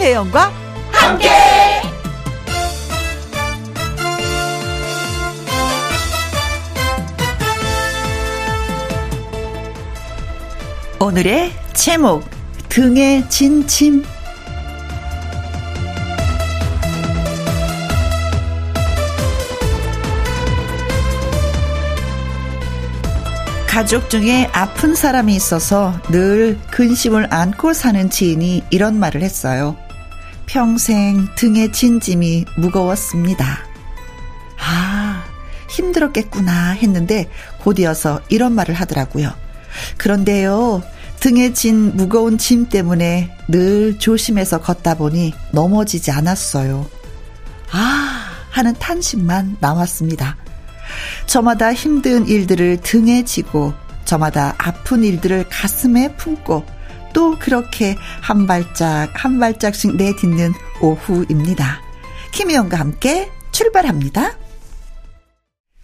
김혜영과 함께. 오늘의 제목 등에 진침 가족 중에 아픈 사람이 있어서 늘 근심을 안고 사는 지인이 이런 말을 했어요. 평생 등에 진 짐이 무거웠습니다. 아, 힘들었겠구나 했는데 곧이어서 이런 말을 하더라고요. 그런데요, 등에 진 무거운 짐 때문에 늘 조심해서 걷다 보니 넘어지지 않았어요. 아, 하는 탄식만 나왔습니다. 저마다 힘든 일들을 등에 지고 저마다 아픈 일들을 가슴에 품고 또 그렇게 한 발짝 한 발짝씩 내딛는 오후입니다. 김혜영과 함께 출발합니다.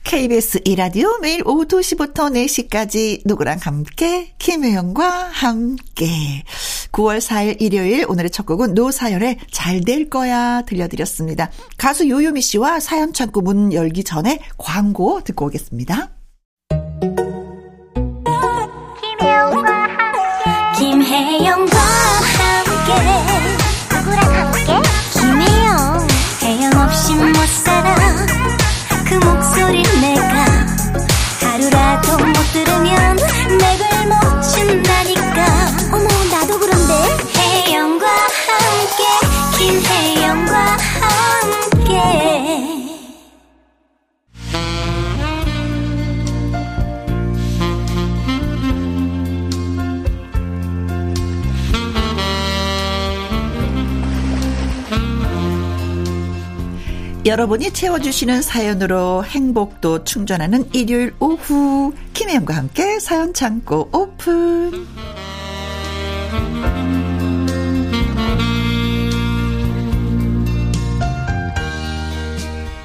KBS 이라디오 매일 오후 2시부터 4시까지 누구랑 함께 김혜영과 함께 9월 4일 일요일 오늘의 첫 곡은 노사연의 잘 될 거야 들려드렸습니다. 가수 요요미 씨와 사연 창구 문 열기 전에 광고 듣고 오겠습니다. 김혜영과 여러분이 채워주시는 사연으로 행복도 충전하는 일요일 오후 김혜영과 함께 사연 창고 오픈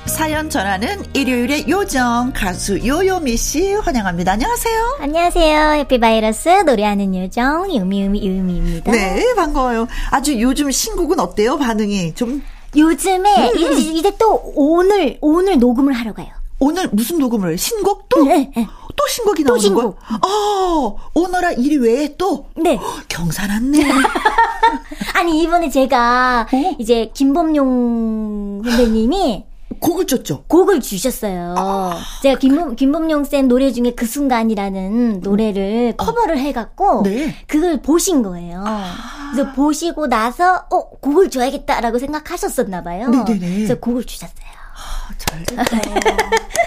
사연 전하는 일요일의 요정 가수 요요미 씨 환영합니다. 안녕하세요. 안녕하세요. 해피바이러스 노래하는 요정 유미유미 유미입니다. 네 반가워요. 아주 요즘 신곡은 어때요 반응이 좀 요즘에 음. 이제, 이제 또 오늘 오늘 녹음을 하러 가요. 오늘 무슨 녹음을 신곡 또? 네, 네. 또 신곡이 나오는 또 신곡. 거야? 아, 오너라 1위 외에 또? 네. 경사났네. 아니, 이번에 제가 어? 이제 김범용 선배님이 곡을 줬죠? 곡을 주셨어요. 아, 제가 김범, 김범용 쌤 노래 중에 그 순간이라는 노래를 어. 커버를 해갖고, 네. 그걸 보신 거예요. 아. 그래서 보시고 나서, 어, 곡을 줘야겠다라고 생각하셨었나 봐요. 네네네. 그래서 곡을 주셨어요. 아, 잘 됐다.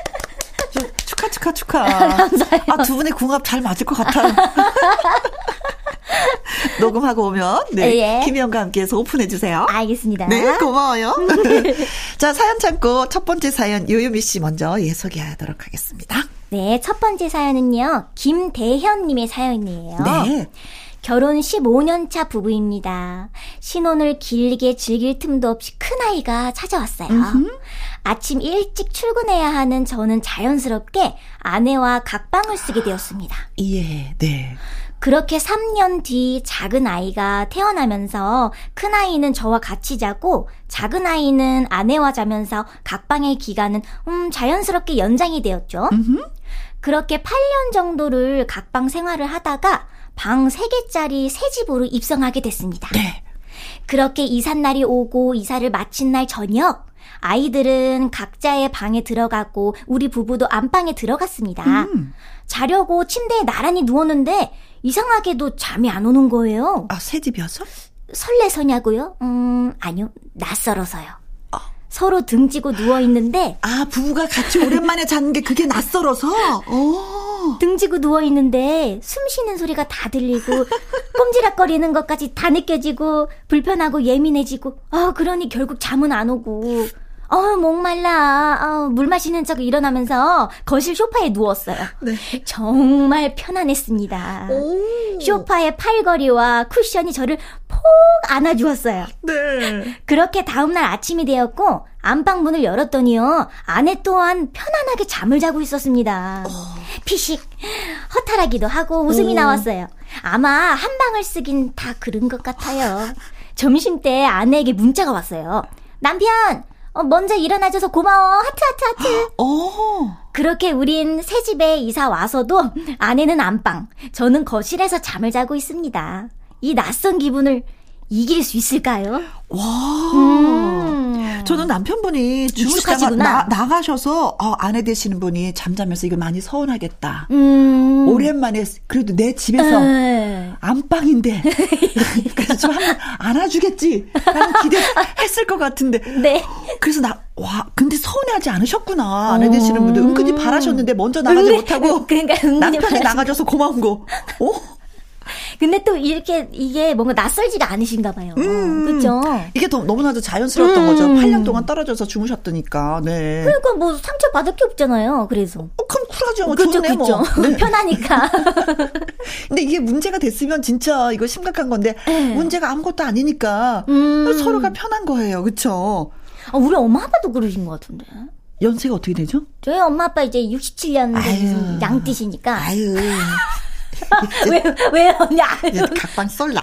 축하, 축하, 축하. 감사해요. 아, 두 분의 궁합 잘 맞을 것 같아요. 녹음하고 오면 네 예. 김희영과 함께해서 오픈해 주세요. 알겠습니다. 네 고마워요. 자 사연 참고 첫 번째 사연 요요미 씨 먼저 예 소개하도록 하겠습니다. 네 첫 번째 사연은요 김대현 님의 사연이에요. 네. 결혼 15년 차 부부입니다. 신혼을 길게 즐길 틈도 없이 큰아이가 찾아왔어요. 음흠. 아침 일찍 출근해야 하는 저는 자연스럽게 아내와 각방을 쓰게 되었습니다. 예, 네. 그렇게 3년 뒤 작은 아이가 태어나면서 큰 아이는 저와 같이 자고 작은 아이는 아내와 자면서 각방의 기간은 음 자연스럽게 연장이 되었죠. 음흠. 그렇게 8년 정도를 각방 생활을 하다가 방 3개짜리 새 집으로 입성하게 됐습니다. 네. 그렇게 이삿날이 오고 이사를 마친 날 저녁 아이들은 각자의 방에 들어가고 우리 부부도 안방에 들어갔습니다. 음. 자려고 침대에 나란히 누웠는데 이상하게도 잠이 안 오는 거예요. 아, 새 집이어서? 설레서냐고요? 음, 아니요. 낯설어서요. 어. 서로 등지고 누워 있는데 아 부부가 같이 오랜만에 자는 게 그게 낯설어서 오. 등지고 누워 있는데 숨 쉬는 소리가 다 들리고 꼼지락거리는 것까지 다 느껴지고 불편하고 예민해지고 아 그러니 결국 잠은 안 오고 어, 목말라. 어, 물 마시는 척 일어나면서 거실 소파에 누웠어요. 네. 정말 편안했습니다. 오. 소파의 팔걸이와 쿠션이 저를 폭 안아주었어요. 네. 그렇게 다음날 아침이 되었고, 안방 문을 열었더니요, 아내 또한 편안하게 잠을 자고 있었습니다. 오. 피식, 허탈하기도 하고 웃음이 오. 나왔어요. 아마 한 방을 쓰긴 다 그런 것 같아요. 점심 때 아내에게 문자가 왔어요. 남편, 어, 먼저 일어나줘서 고마워. 하트, 하트, 하트. 어. 그렇게 우린 새 집에 이사 와서도 아내는 안방, 저는 거실에서 잠을 자고 있습니다. 이 낯선 기분을 이길 수 있을까요? 와. 음. 저는 남편분이 주무시다가 나, 나가셔서 어, 아내 되시는 분이 잠자면서 이거 많이 서운하겠다. 음. 오랜만에 그래도 내 집에서 에. 네. 안방인데 그래서 좀 한번 안아주겠지 라는 기대했을 것 같은데. 네. 그래서 나 와, 근데 서운해하지 않으셨구나. 아내 되시는 분들 은근히 바라셨는데 먼저 나가지 못하고 그러니까 남편이 나가줘서 고마운 거. 어? 근데 또 이렇게 이게 뭔가 낯설지가 않으신가 봐요. 음, 그렇죠. 이게 더 너무나도 자연스러웠던 음. 거죠. 8년 동안 떨어져서 주무셨다니까. 네. 그러니까 뭐 상처 받을 게 없잖아요. 그래서. 어, 그럼 쿨하죠. 뭐 그렇죠, 좋네, 그렇죠. 뭐. 네. 편하니까. 근데 이게 문제가 됐으면 진짜 이거 심각한 건데 네. 문제가 아무것도 아니니까 음. 서로가 편한 거예요. 그렇죠? 아, 우리 엄마 아빠도 그러신 것 같은데. 연세가 어떻게 되죠? 저희 엄마 아빠 이제 67년 된 양띠시니까. 아유. 왜, 왜요, 언니? 각방 썰라.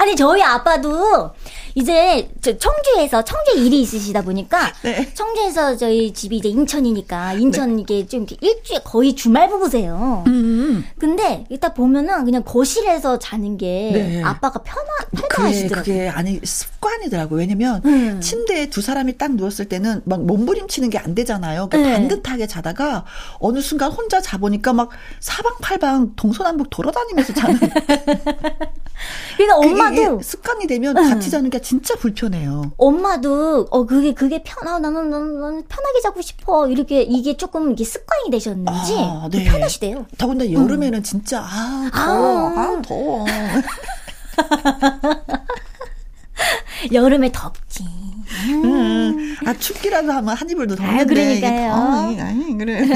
아니, 저희 아빠도 이제 저 청주에서 청주에 일이 있으시다 보니까 네. 청주에서 저희 집이 이제 인천이니까 인천 네. 이게 좀 일주일 거의 주말 부부세요. 음. 근데 이따 보면은 그냥 거실에서 자는 게 네. 아빠가 편하 편하시더라고요. 그게, 그게 아니 습관이더라고. 왜냐면 음. 침대에 두 사람이 딱 누웠을 때는 막 몸부림치는 게 안 되잖아요. 그러니까 네. 반듯하게 자다가 어느 순간 혼자 자보니까 막 사방팔방 동서남북 돌아다니면서 자는. 그러니까 엄마도 습관이 되면 같이 자는 게 진짜 불편해요. 엄마도 어 그게 그게 편하 나는, 나는, 나는 편하게 자고 싶어 이렇게 이게 조금 이게 습관이 되셨는지 아, 네. 편하시대요. 더군다나 여름에는 음. 진짜 아 더워 아, 아 더워. 여름에 덥지. 음. 음. 아 춥기라도 하면 한 이불도 덥는데 아, 그러니까요. 아니, 아니 그래.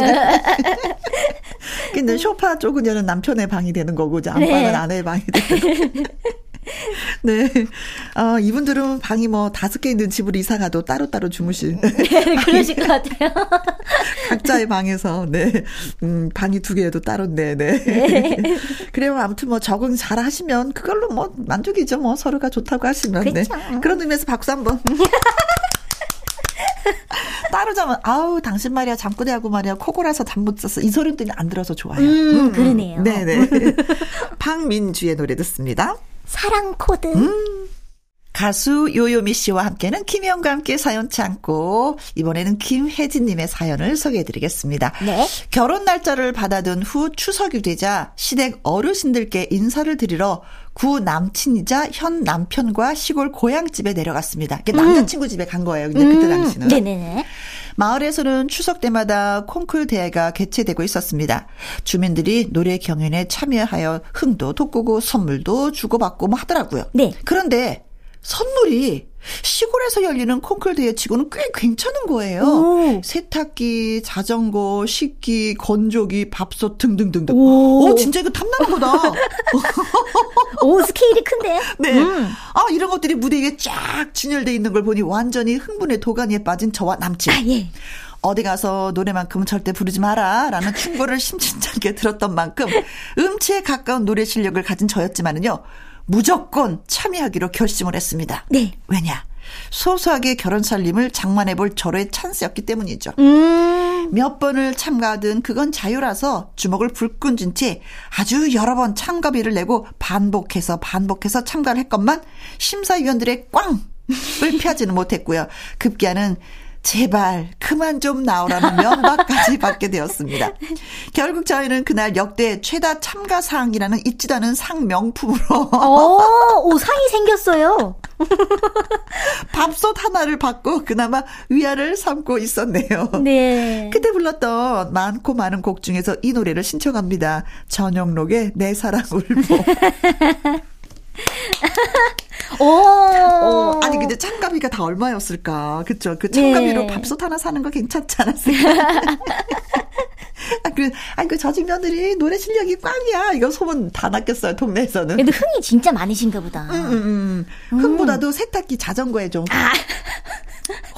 근데 쇼파 쪽은 여는 남편의 방이 되는 거고 이제 안방은 네. 아내의 방이 되는 거. 네. 어, 이분들은 방이 뭐 다섯 개 있는 집으로 이사 가도 따로따로 주무실. 네, 그러실 것 같아요. 각자의 방에서, 네. 음, 방이 두 개도 따로인데, 네. 네. 그래요. 아무튼 뭐 적응 잘 하시면 그걸로 뭐 만족이죠. 뭐 서로가 좋다고 하시면. 네. 그렇죠. 네. 그런 의미에서 박수 한 번. 따로 자면 아우 당신 말이야 잠꼬대하고 말이야 코골아서 잠 못 잤어 이 소리는 안 들어서 좋아요. 음, 음 그러네요. 네네. 박민주의 노래 듣습니다. 사랑 코드. 음. 가수 요요미 씨와 함께는 김혜영과 함께 사연 참고 이번에는 김혜진 님의 사연을 소개해 드리겠습니다. 네. 결혼 날짜를 받아둔 후 추석이 되자 시댁 어르신들께 인사를 드리러 구 남친이자 현 남편과 시골 고향집에 내려갔습니다. 음. 남자친구 집에 간 거예요. 근데 그때 음. 당시는. 네네네. 마을에서는 추석 때마다 콩쿨 대회가 개최되고 있었습니다. 주민들이 노래 경연에 참여하여 흥도 돋구고 선물도 주고받고 뭐 하더라고요. 네. 그런데 선물이 시골에서 열리는 콩쿨 대회 치고는 꽤 괜찮은 거예요. 오. 세탁기, 자전거, 식기, 건조기, 밥솥 등등등등. 오, 오 진짜 이거 탐나는 거다. 오, 스케일이 큰데? 네. 음. 아, 이런 것들이 무대 위에 쫙 진열돼 있는 걸 보니 완전히 흥분의 도가니에 빠진 저와 남친. 아, 예. 어디 가서 노래만큼은 절대 부르지 마라. 라는 충고를 심심찮게 들었던 만큼 음치에 가까운 노래 실력을 가진 저였지만은요. 무조건 참여하기로 결심을 했습니다. 네. 왜냐? 소소하게 결혼 살림을 장만해 볼 절호의 찬스였기 때문이죠. 음. 몇 번을 참가하든 그건 자유라서 주먹을 불끈 쥔 채 아주 여러 번 참가비를 내고 반복해서 반복해서 참가를 했건만 심사위원들의 꽝을 피하지는 못했고요. 급기야는 제발 그만 좀 나오라는 면박까지 받게 되었습니다. 결국 저희는 그날 역대 최다 참가 상이라는 잊지도 않은 상 명품으로 오, 오 상이 생겼어요. 밥솥 하나를 받고 그나마 위안을 삼고 있었네요. 네. 그때 불렀던 많고 많은 곡 중에서 이 노래를 신청합니다. 전영록의 내 사랑 울보. 오. 어, 아니 근데 참가비가 다 얼마였을까? 그쵸? 그 참가비로 네. 밥솥 하나 사는 거 괜찮지 않았을까? 아, 그, 아니, 그, 저집 며느리 노래 실력이 꽝이야. 이거 소문 다 났겠어요, 동네에서는. 근데 흥이 진짜 많으신가 보다. 음, 음, 음. 흥보다도 세탁기 자전거에 좀. 아.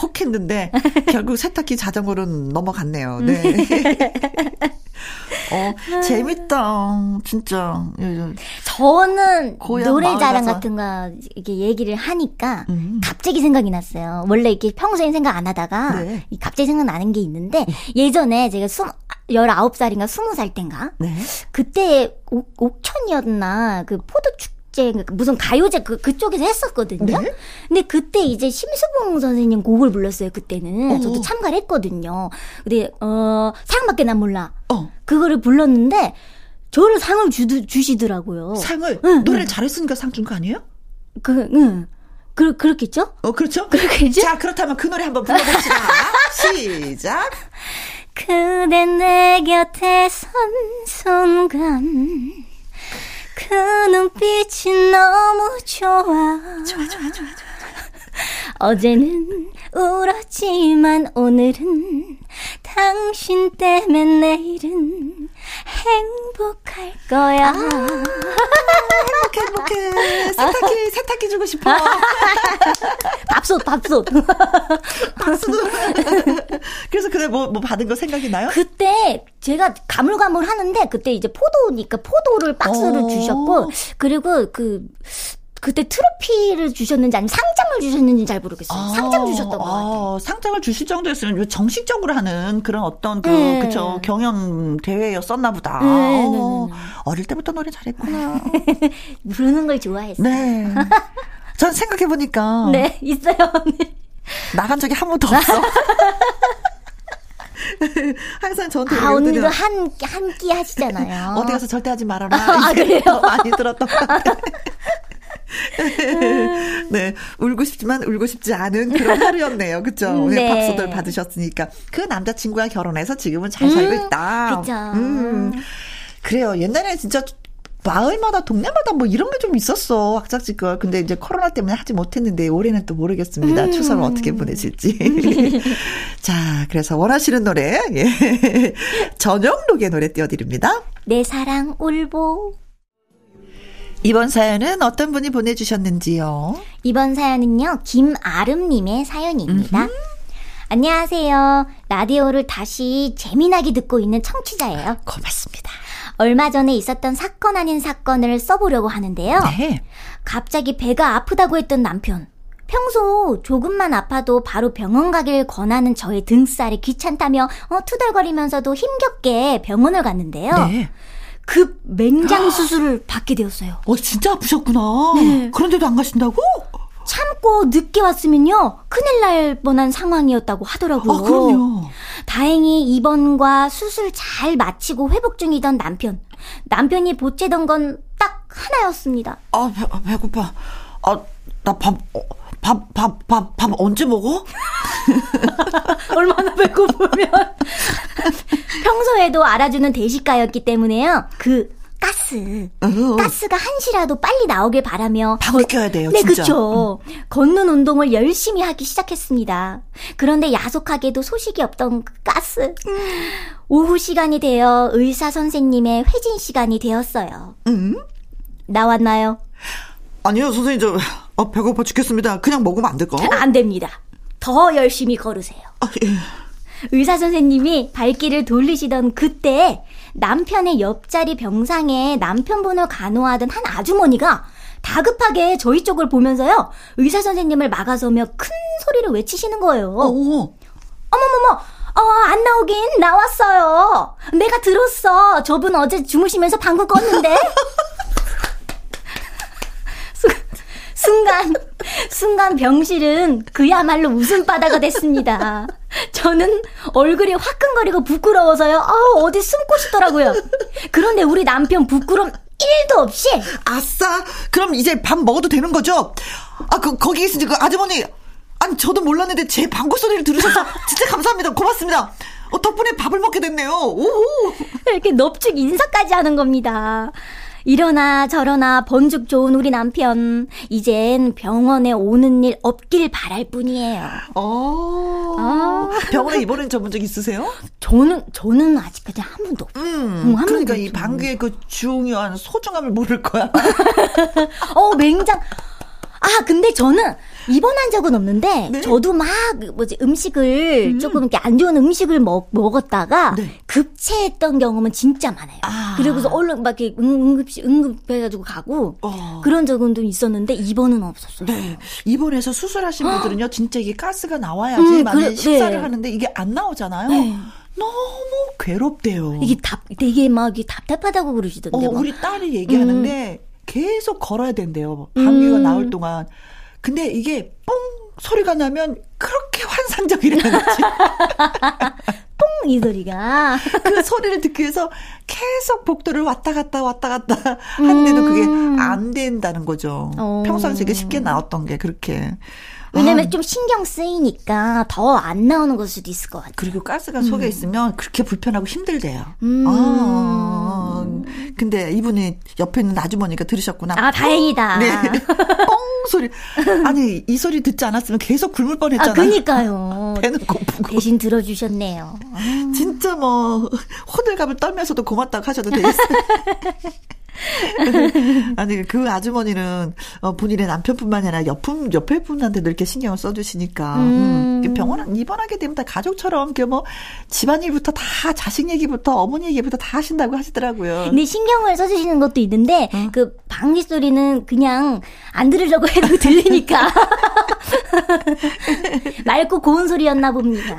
혹 했는데 결국 세탁기 자전거는 넘어갔네요. 네. 어, 재밌다. 진짜. 저는 노래자랑 같은 거 이렇게 얘기를 하니까 음. 갑자기 생각이 났어요. 원래 이렇게 평소엔 생각 안 하다가 네. 갑자기 생각나는 게 있는데 예전에 제가 스 19살인가 20살 땐가? 네. 그때 옥, 옥천이었나 그 포도축 축 제그 무슨 가요제 그 그쪽에서 했었거든요. 네? 근데 그때 이제 심수봉 선생님 곡을 불렀어요. 그때는 어. 저도 참가를 했거든요. 근데 어 사랑밖에 난 몰라. 어. 그거를 불렀는데 저를 상을 주, 주시더라고요. 상을 응, 노래를 응. 잘했으니까 상 준 거 아니에요? 그 응. 그, 그렇겠죠? 어, 그렇죠? 그렇겠죠? 자, 그렇다면 그 노래 한번 불러봅시다. 시작. 그대 내 곁에 선 순간 그 눈빛이 너무 좋아. 좋아, 좋아, 좋아, 좋아. 어제는 울었지만 오늘은 당신 때문에 내일은 행복할 거야. 아, 행복해, 행복해. 세탁기, 세탁기 주고 싶어. 밥솥, 밥솥. 밥솥. 그래서 그때 뭐, 뭐 받은 거 생각이 나요? 그때 제가 가물가물 하는데 그때 이제 포도니까 포도를 박스를 어. 주셨고 그리고 그 그때 트로피를 주셨는지 아니면 상장을 주셨는지 잘 모르겠어요. 아, 상장 주셨던 것 같아요. 아, 상장을 주실 정도였으면 정식적으로 하는 그런 어떤 그 네. 그쵸 경연 대회였었나 보다. 네, 네, 네, 어, 어릴 때부터 노래 잘했구나. 부르는 걸 좋아했어요. 네. 전 생각해 보니까 네 있어요. 나간 적이 한 번도 없어. 항상 저한테 아, 언니도 한, 한 끼 하시잖아요. 어디 가서 절대 하지 말아라. 아, 그래요? 많이 들었던 것 같아요. 네. 울고 싶지만 울고 싶지 않은 그런 하루였네요. 그쵸? 오늘 네. 밥솥을 받으셨으니까. 그 남자친구와 결혼해서 지금은 잘 살고 음, 있다. 그죠. 음. 그래요. 옛날에 진짜 마을마다 동네마다 뭐 이런 게 좀 있었어 학자지걸 근데 이제 코로나 때문에 하지 못했는데 올해는 또 모르겠습니다 음. 추석을 어떻게 보내실지 자 그래서 원하시는 노래 예. 전영록의 노래 띄워드립니다 내 사랑 울보 이번 사연은 어떤 분이 보내주셨는지요? 이번 사연은요, 김아름님의 사연입니다. 음흠. 안녕하세요. 라디오를 다시 재미나게 듣고 있는 청취자예요. 고맙습니다. 얼마 전에 있었던 사건 아닌 사건을 써보려고 하는데요. 네. 갑자기 배가 아프다고 했던 남편. 평소 조금만 아파도 바로 병원 가길 권하는 저의 등살이 귀찮다며 어, 투덜거리면서도 힘겹게 병원을 갔는데요. 네. 급 맹장 수술을 받게 되었어요. 어, 진짜 아프셨구나. 네. 그런데도 안 가신다고? 참고 늦게 왔으면요. 큰일 날 뻔한 상황이었다고 하더라고요. 아, 그럼요. 다행히 입원과 수술 잘 마치고 회복 중이던 남편. 남편이 보채던 건 딱 하나였습니다. 아, 배, 배고파. 아, 나 밥, 어, 밥, 밥, 밥, 밥 언제 먹어? 얼마나 배고프면. 평소에도 알아주는 대식가였기 때문에요. 그, 가스. 어허. 가스가 한시라도 빨리 나오길 바라며. 밥을 껴야 돼요, 네, 진짜. 그쵸. 음. 걷는 운동을 열심히 하기 시작했습니다. 그런데 야속하게도 소식이 없던 그 가스. 음. 오후 시간이 되어 의사 선생님의 회진 시간이 되었어요. 음? 나왔나요? 아니요, 선생님, 저, 어, 배고파 죽겠습니다. 그냥 먹으면 안 될까? 안 됩니다. 더 열심히 걸으세요. 아, 예. 의사 선생님이 발길을 돌리시던 그때 남편의 옆자리 병상에 남편분을 간호하던 한 아주머니가 다급하게 저희 쪽을 보면서요. 의사 선생님을 막아서며 큰 소리를 외치시는 거예요. 어, 어. 어머머머, 어, 안 나오긴 나왔어요. 내가 들었어. 저분 어제 주무시면서 방금 껐는데. 순간, 순간 병실은 그야말로 웃음바다가 됐습니다. 저는 얼굴이 화끈거리고 부끄러워서요. 어, 어디 숨고 싶더라고요. 그런데 우리 남편 부끄럼 1도 없이. 아싸! 그럼 이제 밥 먹어도 되는 거죠? 아, 그, 거기 있으니 그 아주머니. 아니, 저도 몰랐는데 제 방구 소리를 들으셔서 진짜 감사합니다. 고맙습니다. 어, 덕분에 밥을 먹게 됐네요. 오! 이렇게 넙죽 인사까지 하는 겁니다. 이러나 저러나 번죽 좋은 우리 남편. 이젠 병원에 오는 일 없길 바랄 뿐이에요. 어. 아. 병원에 입원한 전본 적 있으세요? 저는, 저는 아직까지 한 번도. 음. 음 한 그러니까 이 방귀의 그 중요한 소중함을 모를 거야. 어, 맹장. 아, 근데 저는 입원한 적은 없는데 네? 저도 막 뭐지 음식을 음. 조금 이렇게 안 좋은 음식을 먹, 먹었다가 네. 급체했던 경험은 진짜 많아요. 아. 그리고서 얼른 막 이렇게 응급실 응급해가지고 가고 어. 그런 적은 좀 있었는데 입원은 없었어요. 네. 입원해서 수술하신 분들은 요 진짜 이게 가스가 나와야지 음, 만약 식사를 네. 하는데 이게 안 나오잖아요. 네. 너무 괴롭대요. 이게 답 되게 막 답답하다고 그러시던데. 어, 우리 딸이 얘기하는데 음. 계속 걸어야 된대요. 감기가 음. 나올 동안. 근데 이게 뽕 소리가 나면 그렇게 환상적이라는 거지. 뽕! 이 소리가. 그 소리를 듣기 위해서 계속 복도를 왔다 갔다 왔다 갔다 하는데도 그게 음. 안 된다는 거죠. 어. 평상시에 쉽게 나왔던 게 그렇게. 왜냐면 아. 좀 신경 쓰이니까 더 안 나오는 걸 수도 있을 것 같아요. 그리고 가스가 속에 음. 있으면 그렇게 불편하고 힘들대요. 음. 아. 근데 이분이 옆에 있는 아주머니가 들으셨구나. 아, 다행이다. 네. 뻥 소리. 아니, 이 소리 듣지 않았으면 계속 굶을 뻔 했잖아요. 아, 그니까요. 배는 고프고. 대신 들어주셨네요. 진짜 뭐, 호들갑을 떨면서도 고맙다고 하셔도 되겠어요. 아니 그 아주머니는 어, 본인의 남편뿐만이 아니라 옆 옆에 분한테도 이렇게 신경을 써주시니까 음. 음. 병원 입원하게 되면 다 가족처럼 뭐 집안일부터 다 자식 얘기부터 어머니 얘기부터 다 하신다고 하시더라고요. 근데 신경을 써주시는 것도 있는데 응? 그 방귀 소리는 그냥 안 들으려고 해도 들리니까 맑고 고운 소리였나 봅니다.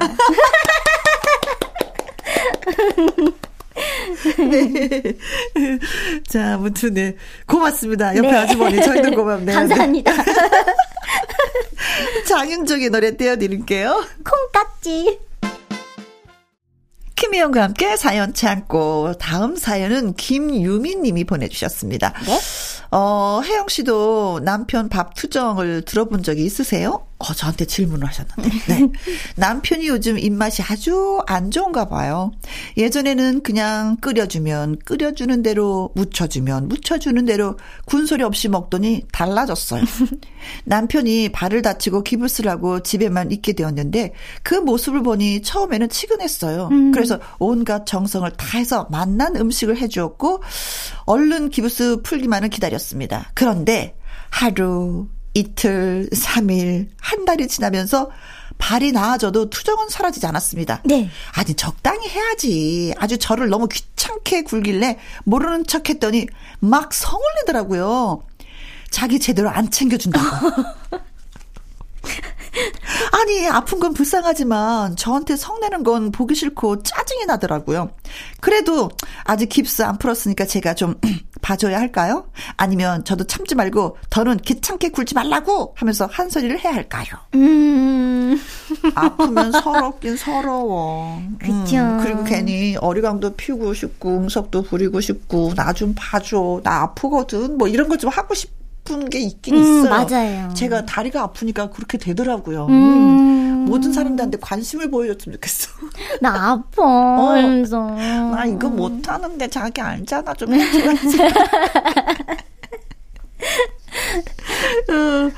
네. 자, 아무튼, 네. 고맙습니다. 옆에 네. 아주머니. 저희도 고맙네요. 감사합니다. 네. 장윤정의 노래 띄워드릴게요. 콩깍지. 김희영과 함께 사연 참고 다음 사연은 김유민 님이 보내주셨습니다. 네? 어, 혜영 씨도 남편 밥 투정을 들어본 적이 있으세요? 어, 저한테 질문을 하셨는데. 네. 남편이 요즘 입맛이 아주 안 좋은가 봐요. 예전에는 그냥 끓여주면 끓여주는 대로 묻혀주면 묻혀주는 대로 군소리 없이 먹더니 달라졌어요. 남편이 발을 다치고 기부스를 하고 집에만 있게 되었는데 그 모습을 보니 처음에는 치근했어요. 음. 그래서 온갖 정성을 다해서 맛난 음식을 해주었고 얼른 기부스 풀기만을 기다렸습니다. 그런데 하루, 이틀, 3일, 한 달이 지나면서 발이 나아져도 투정은 사라지지 않았습니다. 네. 아니 적당히 해야지. 아주 저를 너무 귀찮게 굴길래 모르는 척 했더니 막 성을 내더라고요. 자기 제대로 안 챙겨준다고. 아니, 아픈 건 불쌍하지만 저한테 성내는 건 보기 싫고 짜증이 나더라고요. 그래도 아직 깁스 안 풀었으니까 제가 좀 봐줘야 할까요? 아니면 저도 참지 말고 더는 귀찮게 굴지 말라고 하면서 한 소리를 해야 할까요? 음. 아프면 서럽긴 서러워. 그쵸. 음, 그리고 괜히 어리광도 피우고 싶고 음석도 부리고 싶고 나 좀 봐줘. 나 아프거든. 뭐 이런 거 좀 하고 싶 아픈 게 있긴 음, 있어요. 맞아요. 제가 다리가 아프니까 그렇게 되더라고요. 음. 음. 모든 사람들한테 관심을 보여줬으면 좋겠어. 나 아파. 어, 나 이거 못하는데 자기 알잖아. 좀 해줘야지. 어.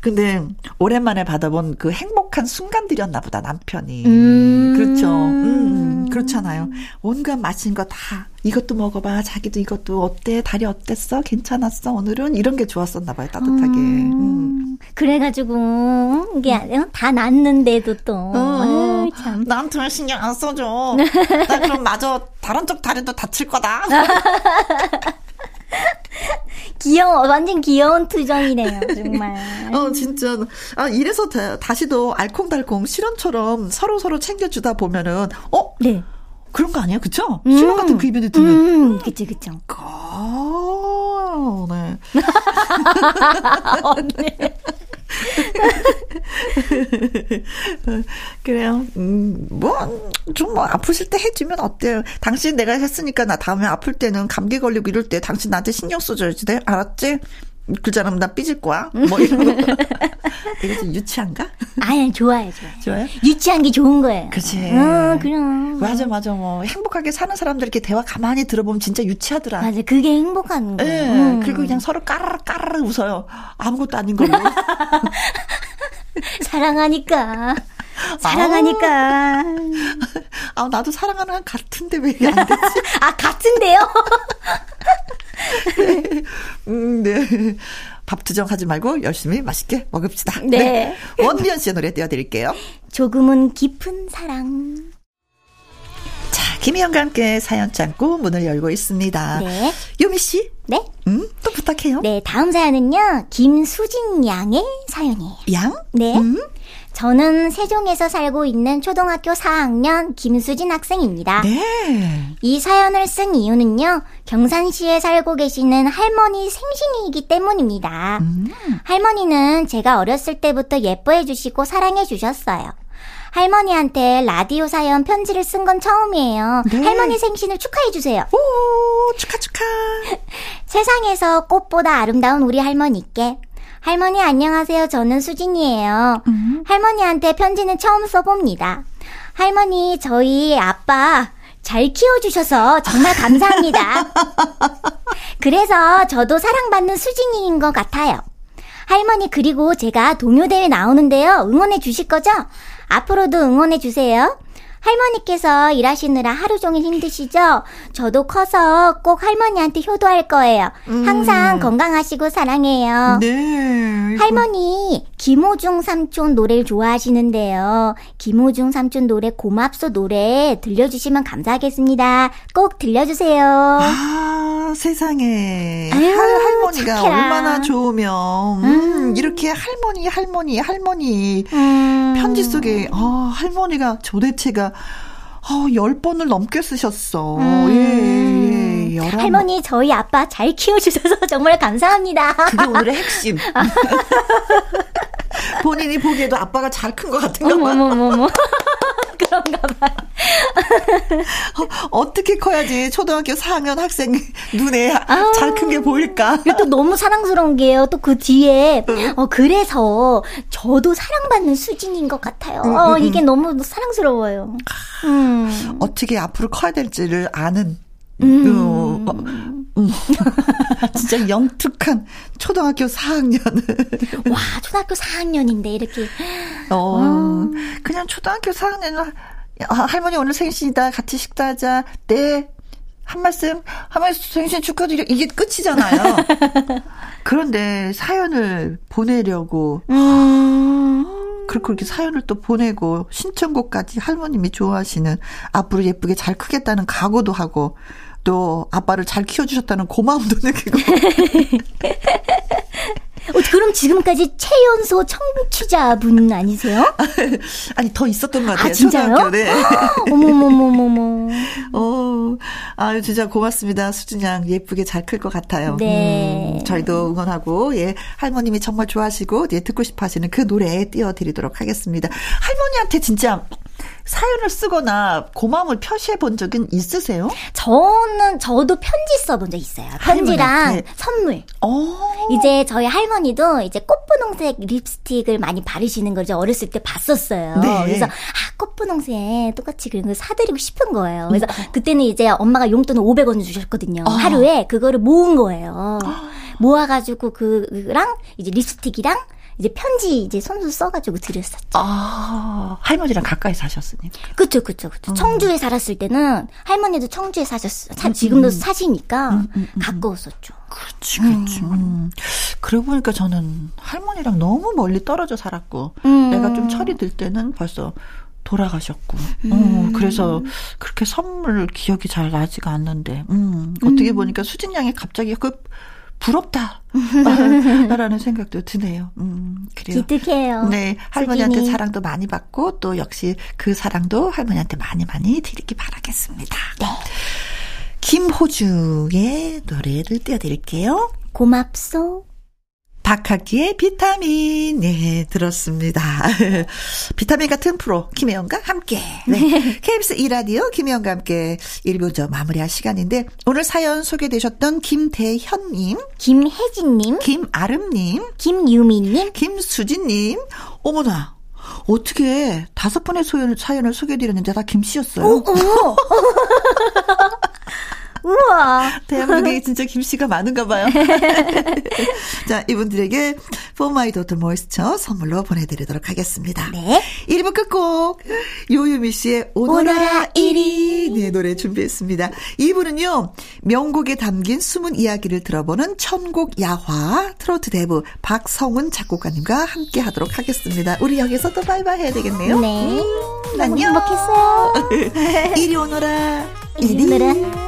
근데 오랜만에 받아본 그 행복한 순간들이었나 보다 남편이. 음. 그렇죠. 음, 음, 그렇잖아요. 온갖 맛있는 거 다 이것도 먹어봐. 자기도 이것도 어때? 다리 어땠어? 괜찮았어? 오늘은 이런 게 좋았었나 봐요. 따뜻하게. 음. 음. 그래가지고 이게 음. 다 났는데도 또 어, 아유, 참. 나한테 신경 안 써줘. 나 그럼 마저 다른 쪽 다리도 다칠 거다. 귀여워, 완전 귀여운 투정이네요, 정말. 어, 진짜. 아, 이래서 다, 시도 알콩달콩 실험처럼 서로서로 챙겨주다 보면은, 어? 네. 그런 거 아니에요? 그쵸? 음. 실험 같은 그 이벤트 들면. 음, 그쵸, 그쵸. 아, 네. 네. 그래요. 음, 뭐, 좀 뭐, 아프실 때 해주면 어때요? 당신 내가 했으니까 나 다음에 아플 때는 감기 걸리고 이럴 때 당신 나한테 신경 써줘야지. 돼? 알았지? 그자람 나 삐질 거야. 뭐 이런 거. 이게 좀 유치한가? 아니, 좋아요, 좋아요. 좋아요? 유치한 게 좋은 거예요. 그치. 어, 그럼. 맞아, 맞아. 뭐, 행복하게 사는 사람들 이렇게 대화 가만히 들어보면 진짜 유치하더라. 맞아. 그게 행복한 거예요. 네. 음. 그리고 그냥 서로 까르르 까르르 웃어요. 아무것도 아닌 걸로. 사랑하니까. 사랑하니까. 아, 나도 사랑하는 한 같은데 왜 안 되지? 아, 같은데요? 음, 네. 밥 투정하지 말고 열심히 맛있게 먹읍시다. 네. 네. 원미연 씨의 노래 띄워드릴게요. 조금은 깊은 사랑. 자, 김희영과 함께 사연 창고 문을 열고 있습니다. 네. 요미 씨. 네. 음, 또 부탁해요. 네, 다음 사연은요. 김수진 양의 사연이에요. 양? 네. 음. 저는 세종에서 살고 있는 초등학교 4학년 김수진 학생입니다. 네. 이 사연을 쓴 이유는요, 경산시에 살고 계시는 할머니 생신이기 때문입니다. 음. 할머니는 제가 어렸을 때부터 예뻐해 주시고 사랑해 주셨어요. 할머니한테 라디오 사연 편지를 쓴 건 처음이에요. 네. 할머니 생신을 축하해 주세요. 오, 축하 축하. 세상에서 꽃보다 아름다운 우리 할머니께 할머니 안녕하세요. 저는 수진이에요. 음. 할머니한테 편지는 처음 써봅니다. 할머니, 저희 아빠 잘 키워주셔서 정말 감사합니다. 그래서 저도 사랑받는 수진이인 것 같아요. 할머니, 그리고 제가 동요대회 나오는데요. 응원해 주실 거죠? 앞으로도 응원해 주세요. 할머니께서 일하시느라 하루 종일 힘드시죠? 저도 커서 꼭 할머니한테 효도할 거예요. 음. 항상 건강하시고 사랑해요. 네. 할머니, 김호중 삼촌 노래를 좋아하시는데요. 김호중 삼촌 노래 고맙소 노래 들려주시면 감사하겠습니다. 꼭 들려주세요. 아, 세상에. 아유, 할, 할머니가 착해라. 얼마나 좋으면, 음, 음, 이렇게 할머니, 할머니, 할머니, 음. 편지 속에, 아, 할머니가 도대체가 어, 10번을 넘게 쓰셨어. 음. 예, 예. 열한... 할머니, 저희 아빠 잘 키워주셔서 정말 감사합니다. 그게 오늘의 핵심. 본인이 보기에도 아빠가 잘 큰 것 같은가 봐. 어머머머머. 그런가 봐요. 어, 떻게 커야지 초등학교 4학년 학생 눈에 아, 잘큰 게 보일까? 또 너무 사랑스러운 게요. 또 그 뒤에 응. 어 그래서 저도 사랑받는 수진인 것 같아요. 응, 어, 응, 이게 너무 사랑스러워요. 음. 어떻게 앞으로 커야 될지를 아는 음. 어, 음. 진짜 영특한 초등학교 4학년. 와, 초등학교 4학년인데, 이렇게. 어, 어. 그냥 초등학교 4학년, 아, 할머니 오늘 생신이다. 같이 식사하자. 네. 한 말씀, 한 말씀 생신 축하드려. 이게 끝이잖아요. 그런데 사연을 보내려고. 음. 그렇게 이렇게 사연을 또 보내고 신청곡까지 할머님이 좋아하시는 앞으로 예쁘게 잘 크겠다는 각오도 하고 또 아빠를 잘 키워주셨다는 고마움도 느끼고. 어, 그럼 지금까지 최연소 청취자분 아니세요? 아니 더 있었던 것 같아요. 아, 진짜요? 네. 어머머머머머. 어, 아유 진짜 고맙습니다. 수진 양 예쁘게 잘 클 것 같아요. 네. 음, 저희도 응원하고 예 할머님이 정말 좋아하시고 예 듣고 싶어하시는 그 노래 띄워드리도록 하겠습니다. 할머니한테 진짜 사연을 쓰거나 고마움을 표시해 본 적은 있으세요? 저는 저도 편지 써 본 적 있어요. 편지랑 할머니한테. 선물. 오. 어. 이제 저희 할머니도 이제 꽃분홍색 립스틱을 많이 바르시는 걸 어렸을 때 봤었어요. 네. 그래서 아 꽃분홍색 똑같이 그런 걸 사드리고 싶은 거예요. 그래서 음. 그때는 이제 엄마가 용돈을 500원 주셨거든요. 어. 하루에 그거를 모은 거예요. 어. 모아가지고 그랑 이제 립스틱이랑 이제 편지 이제 손수 써가지고 드렸었죠. 아, 할머니랑 가까이 사셨으니까. 그쵸, 그쵸, 그쵸. 음. 청주에 살았을 때는 할머니도 청주에 사셨어. 사, 지금도 음. 사시니까 음, 음, 음, 가까웠었죠. 그렇지, 그렇지. 음. 그러고 보니까 저는 할머니랑 너무 멀리 떨어져 살았고, 내가 좀 철이 들 때는 벌써 돌아가셨고, 음. 어, 그래서 그렇게 선물 기억이 잘 나지가 않는데, 음, 어떻게 보니까 수진 양이 갑자기 그 부럽다. 라는 생각도 드네요. 음, 그래요. 기특해요. 네. 할머니한테 수진이. 사랑도 많이 받고 또 역시 그 사랑도 할머니한테 많이 많이 드리기 바라겠습니다. 네. 김호중의 노래를 띄워드릴게요. 고맙소. 박학기의 비타민, 네, 들었습니다. 비타민 같은 프로, 김혜영과 함께. 네. KBS 2라디오 김혜영과 함께 1부 마무리할 시간인데, 오늘 사연 소개되셨던 김대현님, 김혜진님, 김아름님, 김유미님, 김수진님, 어머나, 어떻게 다섯 분의 소연, 사연을 소개해드렸는데 다 김씨였어요? 오, 오. 우와. 대한민국에 진짜 김씨가 많은가 봐요. 자, 이분들에게 For My Daughter Moisture 선물로 보내드리도록 하겠습니다. 네. 1부 끝곡 요유미 씨의 오너라 1위 네, 노래 준비했습니다. 2부는요. 명곡에 담긴 숨은 이야기를 들어보는 천곡 야화 트로트 대부 박성훈 작곡가님과 함께 하도록 하겠습니다. 우리 여기서 또 바이바이 해야 되겠네요. 네. 음, 안녕. 행복했어요. 이리 오너라. 이리 오너라.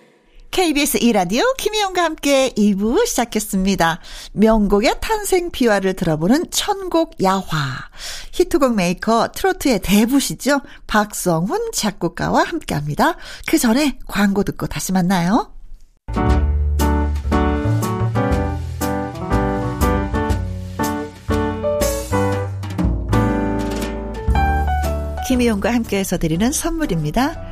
KBS 2라디오 김혜영과 함께 2부 시작했습니다. 명곡의 탄생 비화를 들어보는 천곡 야화. 히트곡 메이커 트로트의 대부시죠. 박성훈 작곡가와 함께 합니다. 그 전에 광고 듣고 다시 만나요. 김혜영과 함께해서 드리는 선물입니다.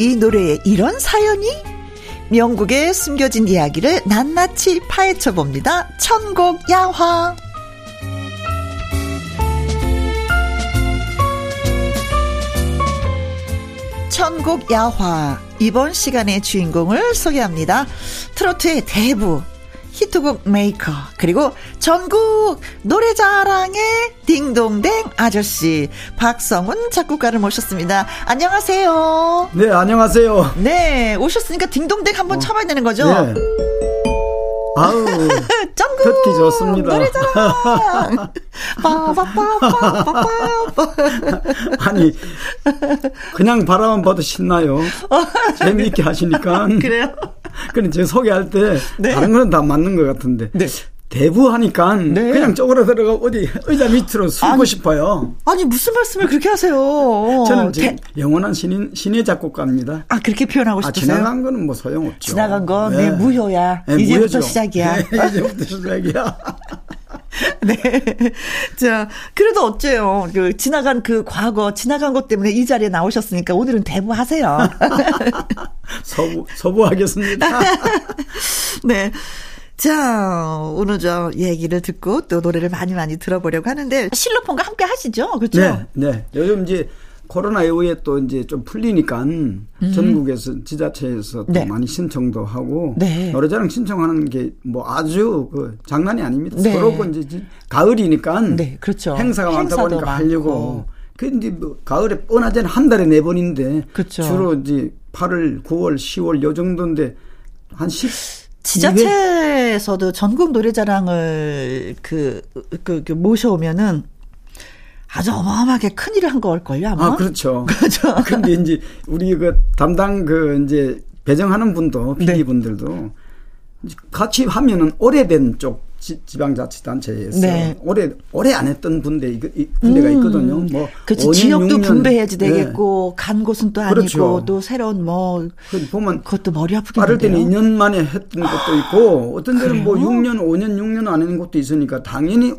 이 노래에 이런 사연이? 명곡에 숨겨진 이야기를 낱낱이 파헤쳐 봅니다. 천곡 야화. 천곡 야화. 이번 시간의 주인공을 소개합니다. 트로트의 대부. 히트곡 메이커 그리고 전국 노래자랑의 딩동댕 아저씨 박성훈 작곡가를 모셨습니다. 안녕하세요. 네, 안녕하세요. 네 오셨으니까 딩동댕 한번 쳐봐야 되는 거죠? 네. 아우, 전국 듣기 좋습니다. 노래자랑 빠바바바바바 아니, 그냥 바라만 봐도 신나요. 재미있게 하시니까. 그래요? 근데 제가 소개할 때 네. 다른 거는 다 맞는 것 같은데. 네. 대부하니까 네. 그냥 쪼그라 들어가 어디 의자 밑으로 숨고 아니, 싶어요. 아니 무슨 말씀을 그렇게 하세요? 저는 대- 지금 영원한 신인, 신의 작곡가입니다. 아 그렇게 표현하고 아, 싶으세요? 지나간 거는 뭐 소용없죠. 지나간 거, 네, 무효야. 이제부터 무효죠. 시작이야. 네, 이제부터 시작이야. 네. 자, 그래도 어째요? 그, 지나간 그 과거, 지나간 것 때문에 이 자리에 나오셨으니까 오늘은 대부하세요. 서부, 서부하겠습니다. 네. 자, 오늘 저 얘기를 듣고 또 노래를 많이 많이 들어보려고 하는데, 실로폰과 함께 하시죠? 그렇죠? 네, 네. 요즘 이제 코로나 이후에 또 이제 좀 풀리니까 전국에서 지자체에서 또 음. 네. 많이 신청도 하고 네. 노래자랑 신청하는 게 뭐 아주 그 장난이 아닙니다. 네. 서로 그 이제 지- 가을이니까 네, 그렇죠. 행사가 많다 보니까 많고. 하려고 그 이제 뭐 가을에 뻔하지는 한 달에 네 번인데 그렇죠. 주로 이제 8월, 9월, 10월 요 정도인데 한 10. 지자체에서도 전국 노래자랑을 그, 그, 그 모셔오면은 아주 어마어마하게 큰 일을 한 걸걸요, 아마? 아, 그렇죠. 그렇죠. 근데 이제 우리 그 담당 그 이제 배정하는 분도 네. PD 분들도 같이 하면은 오래된 쪽 지, 지방자치단체에서 네. 오래 오래 안 했던 이- 군대가 있거든요. 뭐 그렇지. 5년, 지역도 6년. 분배해야지 네. 되겠고, 간 곳은 또 아니고, 그렇죠. 또 새로운 뭐, 그 보면 그것도 머리 아프겠는데요. 빠를 때는 2년 만에 했던 것도 있고 어떤 데는 뭐 그래요? 6년, 5년, 6년 안 하는 것도 있으니까 당연히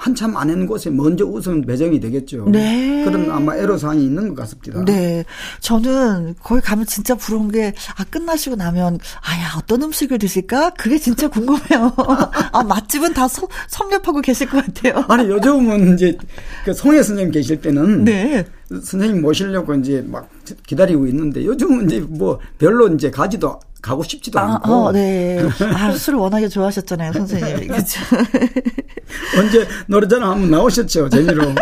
한참 안 하는 곳에 먼저 우선 배정이 되겠죠. 네. 그런 아마 애로사항이 있는 것 같습니다. 네. 저는 거기 가면 진짜 부러운 게, 아, 끝나시고 나면, 아야, 어떤 음식을 드실까? 그게 진짜 궁금해요. 아, 맛집은 다 섭, 섭렵하고 계실 것 같아요. 아니 요즘은 이제 그 송혜 선생님 계실 때는 네. 선생님 모시려고 이제 막 기다리고 있는데 요즘은 이제 뭐 별로 이제 가지도 가고 싶지도 아, 않고 어, 네. 아, 술을 워낙에 좋아하셨잖아요, 선생님이. 그죠. 언제 노래자랑 한번 나오셨죠 재미로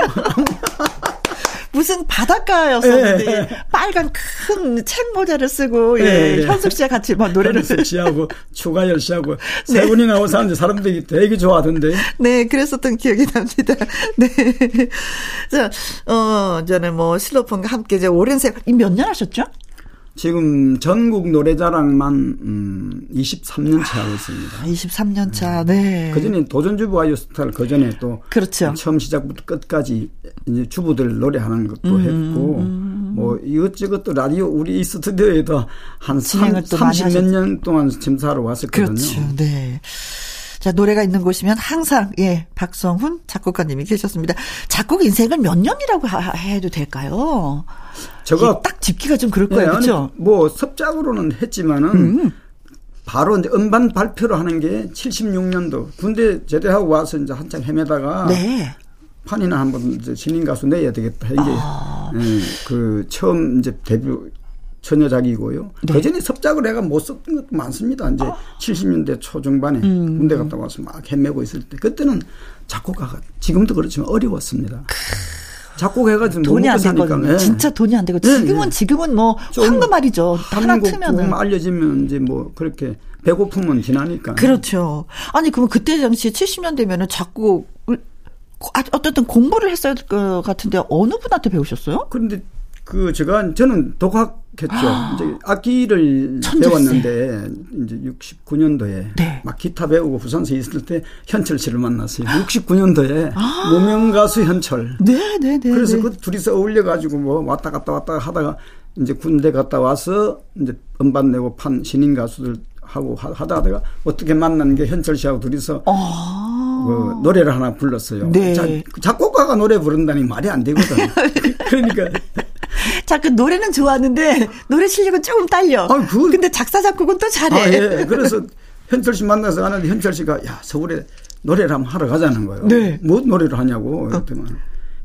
무슨 바닷가였었는데, 예. 빨간 큰 책모자를 쓰고, 예, 예, 예. 현숙 씨와 같이 막 노래를. 현숙 씨하고 추가열 씨하고 네. 세 분이 나오서 사람들이 되게 좋아하던데 네, 그랬었던 기억이 납니다. 네. 자, 어, 저는 뭐, 실로폰과 함께 이제 오랜 세월, 몇년 하셨죠? 지금 전국 노래자랑만 음 23년 차 하고 있습니다. 23년 차, 네. 그전에 도전 주부 아이스타를 그전에 또 그렇죠. 처음 시작부터 끝까지 이제 주부들 노래하는 것도 음, 했고 뭐 이것저것 또 라디오 우리 이 스튜디오에도 한 진행을 또 많이 30몇 년 동안 심사하러 왔었거든요. 그렇죠. 네. 자, 노래가 있는 곳이면 항상, 예, 박성훈 작곡가님이 계셨습니다. 작곡 인생을 몇 년이라고 하- 해도 될까요? 제가 딱 짚기가 좀 그럴 예, 거예요. 아니, 그렇죠? 뭐 섭작으로는 했지만은 음. 바로 이제 음반 발표를 하는 게 76년도 군대 제대하고 와서 이제 한참 헤매다가 네. 판이나 한번 이제 신인 가수 내야 되겠다. 이게 아. 예, 그 처음 이제 데뷔 처녀작이고요. 네. 그 전에 섭작을 내가 못 썼던 것도 많습니다. 이제 아. 70년대 초중반에 음. 군대 갔다 와서 막 헤매고 있을 때 그때는 작곡가가 지금도 그렇지만 어려웠습니다. 작곡해가 지고 못 돈이 안. 되거든요. 예. 진짜 돈이 안 되고. 네, 지금은, 네. 지금은 뭐, 좀 황금알이죠. 하나 트면은. 곡 알려지면 이제 뭐 그렇게 배고픔은 지나니까. 그렇죠. 아니, 그러면 그때 당시 70년 되면은 작곡을, 아, 어쨌든 공부를 했어야 될것 같은데, 어느 분한테 배우셨어요? 그런데 그 제가 저는 독학했죠. 이제 악기를 아. 천재세. 배웠는데 이제 69년도에 네. 막 기타 배우고 부산서 있을 때 현철 씨를 만났어요. 69년도에 아. 무명 가수 현철. 네, 네, 네. 그래서 네. 그 둘이서 어울려 가지고 뭐 왔다 갔다 왔다 하다가 이제 군대 갔다 와서 이제 음반 내고 판 신인 가수들 하고 하- 하다 하다가 어떻게 만난 게 현철 씨하고 둘이서 아. 그 노래를 하나 불렀어요. 네. 자, 작곡가가 노래 부른다니 말이 안 되거든. 그러니까 자, 그 노래는 좋아하는데, 노래 실력은 조금 딸려. 아니, 그- 근데 작사, 작곡은 또 잘해. 아, 예. 그래서 현철 씨 만나서 하는데 현철 씨가 야 서울에 노래를 한번 하러 가자는 거예요. 네. 뭐 노래를 하냐고 그랬더만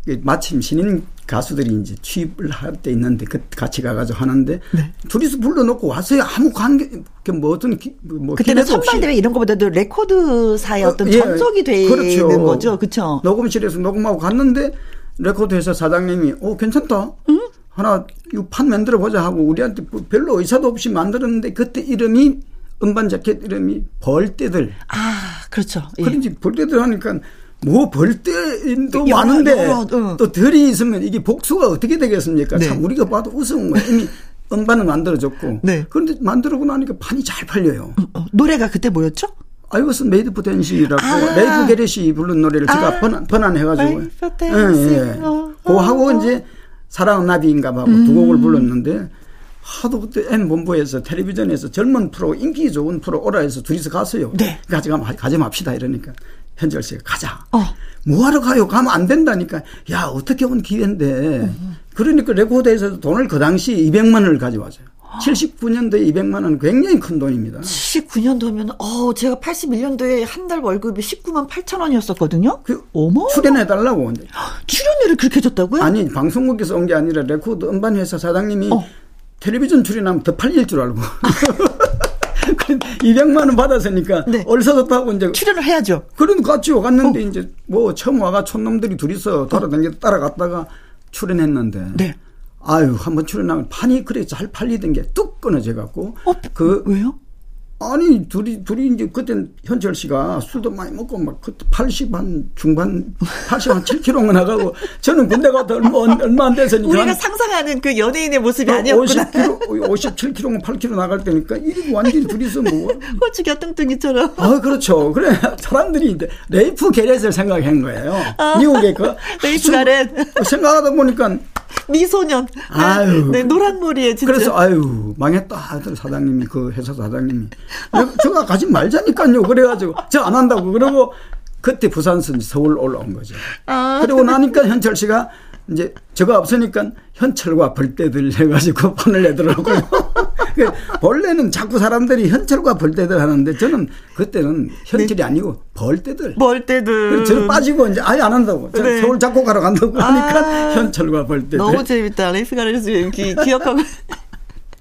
이게 마침 신인 가수들이 이제 취입을 할 때 있는데 그 같이 가가지고 하는데 네. 둘이서 불러놓고 왔어요. 아무 관계 그 뭐 어떤 기, 뭐 그때는 없이. 선발 대회 이런 것보다도 레코드사의 어떤 예, 전속이 되는 그렇죠. 거죠. 그쵸? 녹음실에서 녹음하고 갔는데 레코드 회사 사장님이 어 괜찮다. 하나 이거 판 만들어 보자 하고 우리한테 뭐 별로 의사도 없이 만들었는데 그때 이름이 음반 자켓 이름이 벌떼들. 아, 그렇죠. 예. 그런지 벌떼들 하니까 뭐 벌떼도 여러, 많은데 여러, 응. 또 들이 있으면 이게 복수가 어떻게 되겠습니까? 네. 참 우리가 봐도 우스운 거예요. 이미 음반은 만들어졌고. 네. 그런데 만들고 나니까 판이 잘 팔려요. 어, 노래가 그때 뭐였죠? I was made for dancing이라고 아. 레이프 가렛이 부른 노래를 제가 아. 번안, 번안해가지고 for dancing. 어, 그거 하고 어, 이제 사랑은 나비인가 봐 두 곡을 불렀는데 하도 그때 M 본부에서 텔레비전에서 젊은 프로 인기 좋은 프로 오라 해서 둘이서 갔어요. 네. 가지 가 가지 맙시다 이러니까 현철 씨가 가자. 어. 뭐하러 가요? 가면 안 된다니까. 야 어떻게 온 기회인데. 그러니까 레코드에서 돈을 그 당시 200만 원을 가져왔어요. 79년도에 200만 원은 굉장히 큰 돈입니다. 79년도면 어 제가 81년도에 한 달 월급이 19만 8천 원이었었거든요. 그 어머 출연해 달라고. 근데 출연료를 그렇게 줬다고요? 아니 방송국에서 온 게 아니라 레코드 음반 회사 사장님이 어. 텔레비전 출연하면 더 팔릴 줄 알고 200만 원 받았으니까 네. 얼싸졌다고 이제 출연을 해야죠. 그런 같이 갔는데 어. 이제 뭐 처음 와가 촌놈들이 둘이서 돌아다니 따라갔다가 출연했는데 네. 아유 한번 출연하면 판이 그래 잘 팔리던 게 뚝 끊어져 갖고 어, 그 왜요? 아니 둘이 둘이 이제 그때 현철 씨가 술도 많이 먹고 막 그때 80한 중반 80한 7kg가 나가고 저는 군대 가도 얼마 얼마 안 돼서니까 우리가 한 상상하는 그 연예인의 모습이 어, 아니었구나. 50kg, 57kg, 8kg 나갈 때니까 이게 완전히 둘이서 뭐. 홀쭉이 뚱뚱이처럼. 아, 그렇죠. 그래. 사람들이 이제 레이프 가렛을 생각한 거예요. 미국의 그. 아, 레이프 수- 가렛. 생각하다 보니까. 미소년. 아유. 네, 노란 머리에 진짜. 그래서 아유, 망했다. 하더니 사장님이, 그 회사 사장님이. 내가 저가 가지 말자니까요. 그래가지고. 저 안 한다고. 그러고 그때 부산서 서울 올라온 거죠. 아. 그리고 나니까 현철 씨가 이제 저가 없으니까 현철과 벌떼들 해가지고 판을 내더라고요. 그 본래는 자꾸 사람들이 현철과 벌떼들 하는데 저는 그때는 현철이 네. 아니고 벌떼들. 그래서 저는 빠지고 이제 아예 안 한다고. 저 네. 서울 작곡하러 간다고 하니까 아. 현철과 벌떼들. 너무 재밌다. 레이프 가렛 기, 기억하고.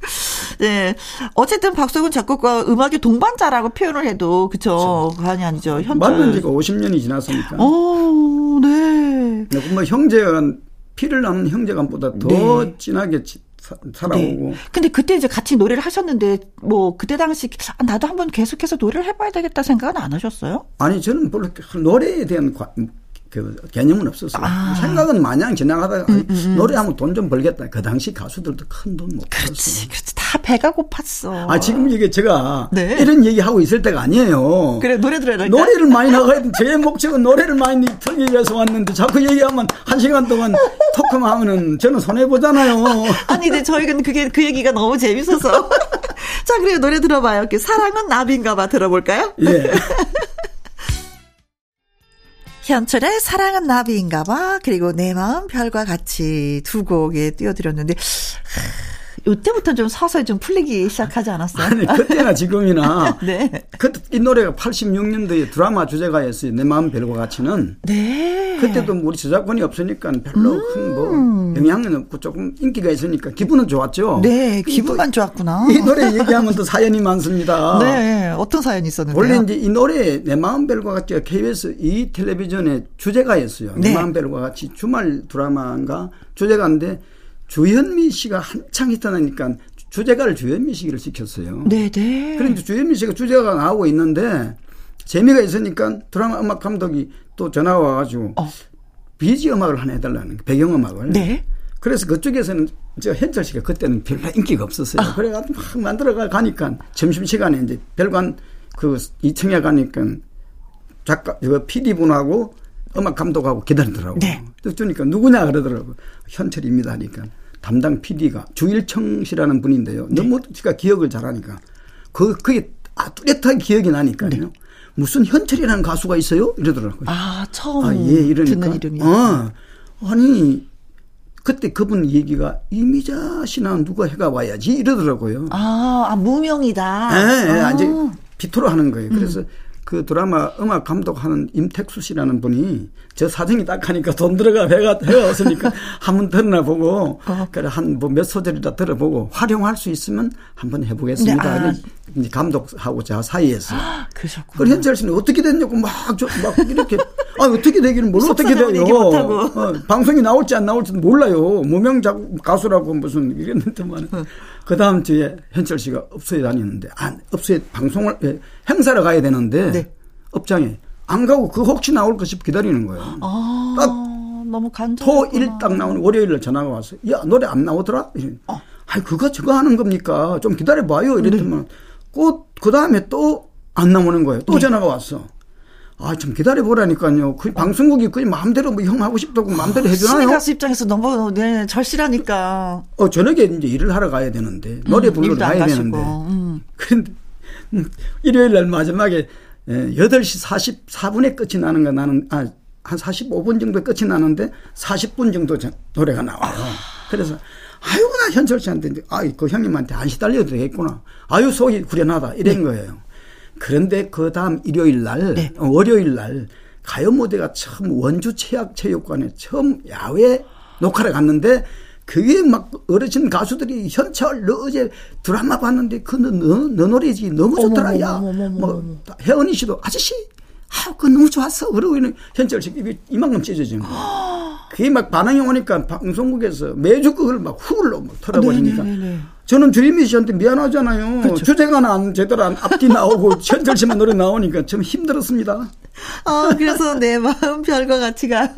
네. 어쨌든 박성훈 작곡가 음악의 동반자라고 표현을 해도, 그쵸. 아니, 아니죠. 현철. 만난 지가 50년이 지났으니까. 어, 네. 뭐 형제간 피를 나눈 형제간보다 더 네. 진하게 사- 살아오고 네. 근데 그때 이제 같이 노래를 하셨는데, 뭐, 그때 당시, 아, 나도 한번 계속해서 노래를 해봐야 되겠다 생각은 안 하셨어요? 아니 저는 별로 그 노래에 대한 과- 그 개념은 없었어요. 아. 음, 생각은 마냥 지나가다가 노래하면 돈 좀 벌겠다. 그 당시 가수들도 큰 돈못 그렇지, 벌었어요. 그렇지. 다 배가 고팠어. 아 지금 이게 제가 네. 이런 얘기 하고 있을 때가 아니에요. 그래, 노래 들어야 될까? 노래를 많이 나가야 돼. 제 목적은 노래를 많이 틀기 위해서 왔는데 자꾸 얘기하면 한 시간 동안 토크만 하면은 저는 손해 보잖아요. 아니, 근데 저희는 그게, 그 얘기가 너무 재밌어서. 자, 그래요. 노래 들어봐요. 그 사랑은 나비인가 봐 들어볼까요? 예. 현철의 사랑은 나비인가 봐. 그리고 내 마음 별과 같이 두 곡에 띄워드렸는데, 이때부터 좀 서서히 좀 풀리기 시작하지 않았어요? 아니 그때나 지금이나 네. 그때 이 노래가 86년도에 드라마 주제가였어요. 내 마음 별과 같이는. 네. 그때도 뭐 우리 저작권이 없으니까 별로 큰뭐 영향은 없고 조금 인기가 있으니까 기분은 좋았죠. 네, 이 기분만 또 좋았구나. 이 노래 얘기하면 또 사연이 많습니다. 네, 어떤 사연이 있었는데요? 원래 이제 이 노래 내 마음 별과 같이가 KBS 이 텔레비전의 주제가였어요. 네. 내 마음 별과 같이 주말 드라마인가 주제가인데 주현미 씨가 한창 히트나니까 주제가를 주현미 씨를 시켰어요. 네, 네. 그런데 주현미 씨가 주제가 나오고 있는데 재미가 있으니까 드라마 음악 감독이 또 전화가 와가지고 어. 비지 음악을 하나 해달라는 거, 배경 음악을. 네. 그래서 그쪽에서는 저 현철 씨가 그때는 별로 인기가 없었어요. 아. 그래가지고 막 만들어가 가니까 점심 시간에 이제 별관 그 2층에 가니까 작가 그 PD 분하고 음악 감독하고 기다리더라고. 네. 그러니까 누구냐 그러더라고. 현철입니다 하니까 담당 PD가 주일청 씨라는 분인데요. 네. 너무 제가 기억을 잘하니까 그 그게 아 뚜렷하게 기억이 나니까요. 네. 무슨 현철이라는 가수가 있어요? 이러더라고요. 아, 처음 아, 예, 이러니까. 듣는 이름이. 어, 아니, 그때 그분 얘기가 이미자 씨나 누가 해가 와야지 이러더라고요. 아, 아, 무명이다. 예, 예, 아. 이제 비토로 하는 거예요. 그래서 그 드라마 음악 감독하는 임택수 씨라는 분이 저 사정이 딱 하니까 돈 들어가 배가 해가 없으니까 한번 들어나 보고 어. 그래 한 뭐 몇 소절이라 들어보고 활용할 수 있으면 한번 해보겠습니다. 네, 아. 감독하고 저 사이에서 그러셨구나. 그래 현철 씨는 어떻게 됐냐고 막, 저, 막 이렇게 아 어떻게 되기는 뭘 어떻게 돼요? 어, 방송이 나올지 안 나올지도 몰라요. 무명 작 가수라고 무슨 이랬는데만 그 다음 주에 현철 씨가 업소에 다니는데 안 업소에 방송을 예, 행사를 가야 되는데 네. 업장에 안 가고 그 혹시 나올까 싶어 기다리는 거예요. 아, 딱 너무 간절. 토일 딱 나오는 월요일날 전화가 왔어요. 야 노래 안 나오더라? 이래. 아이 그거 저거 하는 겁니까? 좀 기다려 봐요. 이랬더만 네. 그, 그 다음에 또 안 나오는 거예요. 또 네. 전화가 왔어. 아, 좀 기다려보라니까요. 그 방송국이 그냥 마음대로 뭐 형 하고 싶다고 마음대로 신인 해주나요? 가수 입장에서 너무 네, 절실하니까. 어, 저녁에 이제 일을 하러 가야 되는데, 노래 음, 부르러 가야. 되는데. 음. 그런데, 음, 일요일 날 마지막에, 예, 8시 44분에 끝이 나는 거 나는, 아, 한 45분 정도에 끝이 나는데, 40분 정도 전- 노래가 나와요. 그래서, 아유, 나 현철 씨한테, 아이, 그 형님한테 안 시달려도 되겠구나. 아유, 속이 후련하다. 이런 거예요. 그런데 그 다음 일요일 날, 네. 어, 월요일 날, 가요 무대가 처음 원주 체육체육관에 처음 야외 녹화를 갔는데, 그게 막 어르신 가수들이 현철 너 어제 드라마 봤는데 그너 너, 너 노래지 너무 좋더라 야. 뭐 혜원이 씨도 아저씨 아, 그 너무 좋았어. 그러고 있는 현철 씨 입이 이만큼 찢어지는 거예요. 그게 막 반응이 오니까 방송국에서 매주 그걸 막 후불로 막 털어버리니까. 저는 주임미 씨한테 미안하잖아요. 주제가 안 제대로 안 앞뒤 나오고 현철 씨만 노래 나오니까 좀 힘들었습니다. 아, 그래서 내 마음 별과 같이가.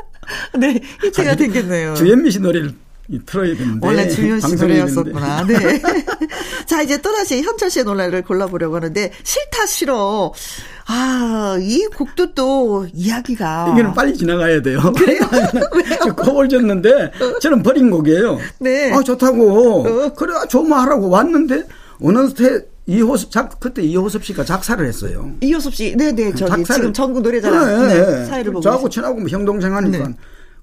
네, 히트가 됐겠네요. 주현미 씨 노래를 이- 틀어야 되는데. 원래 주현 씨 노래였었구나. 네. 자, 이제 또다시 현철 씨의 노래를 골라보려고 하는데, 싫다, 싫어. 아, 이 곡도 또 이야기가. 이거는 빨리 지나가야 돼요. 그래요? 곡을 줬는데 저는 버린 곡이에요. 네. 아 좋다고. 그래 좋으면 하라고 왔는데 어느새 이호섭 작 그때 이호섭 씨가 작사를 했어요. 이효섭 씨, 네네, 저기 작사를- 지금 전국 노래자랑 네, 네, 사회를 보고 저하고 있어요. 친하고 뭐 형동생 하니까 네.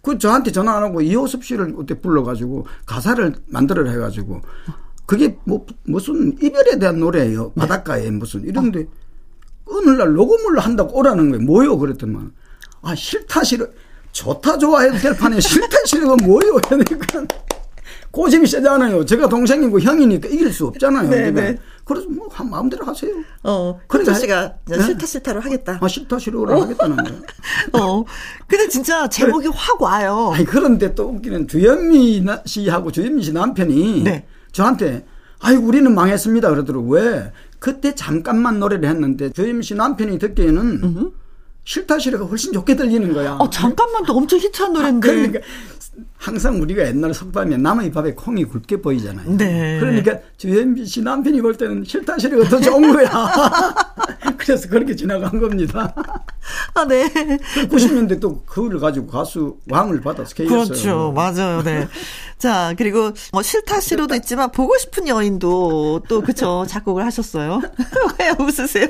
그 저한테 전화 안 하고 이호섭 씨를 그때 불러가지고 가사를 만들어 해가지고 그게 뭐 무슨 이별에 대한 노래예요. 네. 바닷가에 무슨 이런데 어 느날 녹음을 한다고 오라는 거예요. 뭐요? 그랬더만 아 싫다 싫어 좋다 좋아해도 될 판에 싫다 싫어가 뭐요? 그러니까 고집이 세잖아요. 제가 동생이고 형이니까 이길 수 없잖아요. 네, 그러니까. 네. 그래서 뭐 한 마음대로 하세요. 어, 그래, 현철 씨가 네? 싫다, 싫다로 하겠다. 아 싫다 싫어를 하겠다는 거예요. 어. 근데 진짜 제목이 확 와요. 아니 그런데 또 웃기는 주현미 나- 씨하고 주현미 씨 남편이 네. 저한테 아이 우리는 망했습니다 그러더라고 왜 그때 잠깐만 노래를 했는데 주현미 씨 남편이 듣기에는 싫다 싫어가 훨씬 좋게 들리는 거야. 어, 잠깐만도 엄청 히트한 노래인데. 그러니까 항상 우리가 옛날 속담에 남의 밥에 콩이 굵게 보이잖아요. 네. 그러니까 주현미 씨 남편이 볼 때는 싫다 싫어가 더 좋은 거야. 그래서 그렇게 지나간 겁니다. 아, 네. 90년대 또 그걸 가지고 가수 왕을 받아서 K였어요. 그렇죠. 맞아요. 네. 자, 그리고 뭐 싫다 싫어도 있지만 보고 싶은 여인도 또 그쵸. 작곡을 하셨어요. 왜 웃으세요?